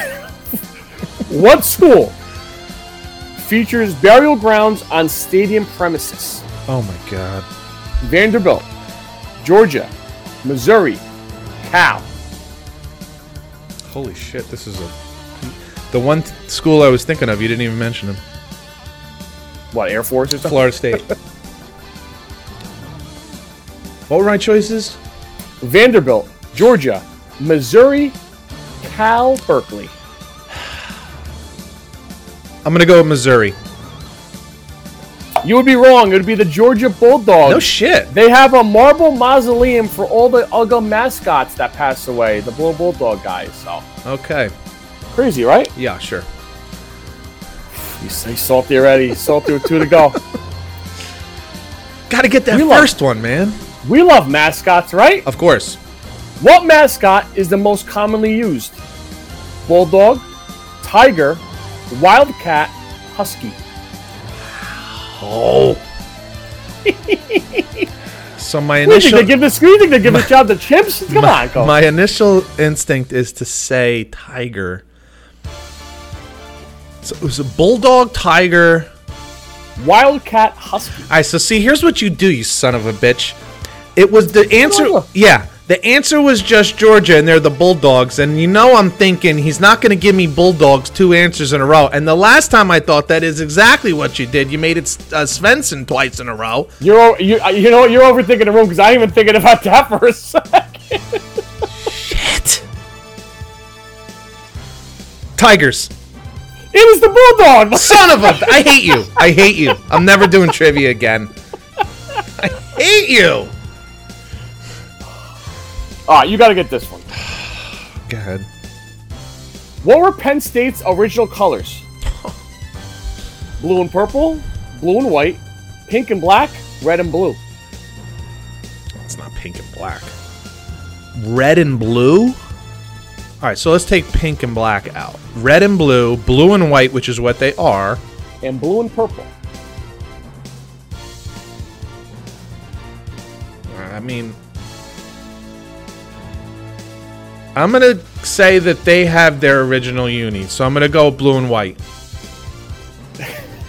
what school features burial grounds on stadium premises? oh my god. Vanderbilt, Georgia, Missouri, Cal. Holy shit, this is a. The one t- school I was thinking of, you didn't even mention him. What Air Force or something? Florida State. what were my choices? Vanderbilt, Georgia, Missouri, Cal, Berkeley. I'm gonna go with Missouri. You would be wrong. It would be the Georgia Bulldogs. No shit. They have a marble mausoleum for all the Uga mascots that passed away, the Blue Bulldog guys. So Okay. crazy, right? Yeah, sure. You say salty already. Salty with two to go. Got to get that We love- first one, man. We love mascots, right? Of course. What mascot is the most commonly used? Bulldog, tiger, wildcat, husky. Oh. so my you think they give this? You think they give this job to chimps? Come my, on, go. my initial instinct is to say tiger. So it was a bulldog, tiger. Wildcat, husky. All right, so see, here's what you do, you son of a bitch. It was the answer. Yeah, The answer was just Georgia, and they're the Bulldogs. And you know, I'm thinking he's not going to give me Bulldogs two answers in a row. And the last time I thought that is exactly what you did. You made it uh, Svensson twice in a row. You're you uh, you know? You're overthinking the room because I ain't even thinking about that for a second. Shit. Tigers. It was the bulldog. Son of a! I hate you. I hate you. I'm never doing trivia again. I hate you. All right, you got to get this one. Go ahead. What were Penn State's original colors? blue and purple, blue and white, pink and black, red and blue. It's not pink and black. Red and blue? All right, so let's take pink and black out. Red and blue, blue and white, which is what they are. And blue and purple. I mean, I'm going to say that they have their original uni. So I'm going to go blue and white.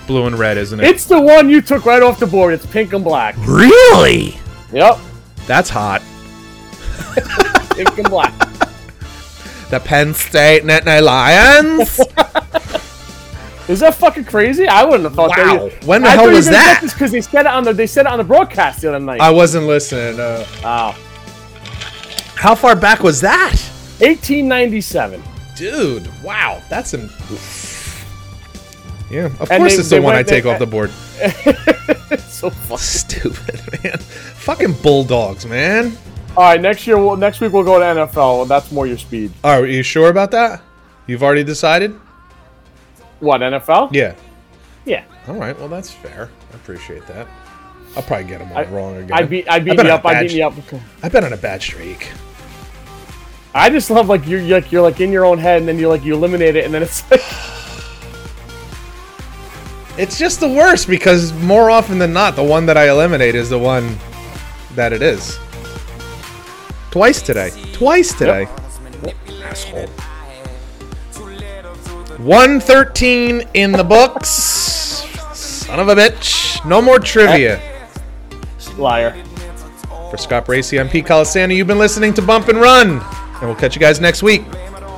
blue and red, isn't it? It's the one you took right off the board. It's pink and black. really? Yep, That's hot. pink and black. The Penn State Nittany Lions? Is that fucking crazy? I wouldn't have thought Wow. that. When the I hell was that? because they said it on the they said it on the broadcast the other night. I wasn't listening. Uh, oh. how far back was that? 1897. Dude, wow, that's an. Yeah, of And course they- it's the one I take they- off the board. So fucking. Stupid, man. Fucking bulldogs, man. All right, next year, we'll, next week we'll go to NFL. That's more your speed. Are you sure about that? You've already decided? What NFL? Yeah. Yeah. All right. Well, that's fair. I appreciate that. I'll probably get them all I, wrong again. I beat I beat you up. I beat you up. I've been on a bad streak. I just love like you're like you're like in your own head, and then you like you eliminate it, and then it's like It's just the worst because more often than not, the one that I eliminate is the one that it is. Twice today. Twice today. Asshole. 113 in the books. Son of a bitch. No more trivia. liar. For Scott Bracey, I'm Pete Colasano. You've been listening to Bump and Run. And we'll catch you guys next week.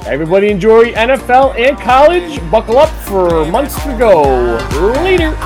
Everybody enjoy NFL and college. Buckle up for months to go. Later.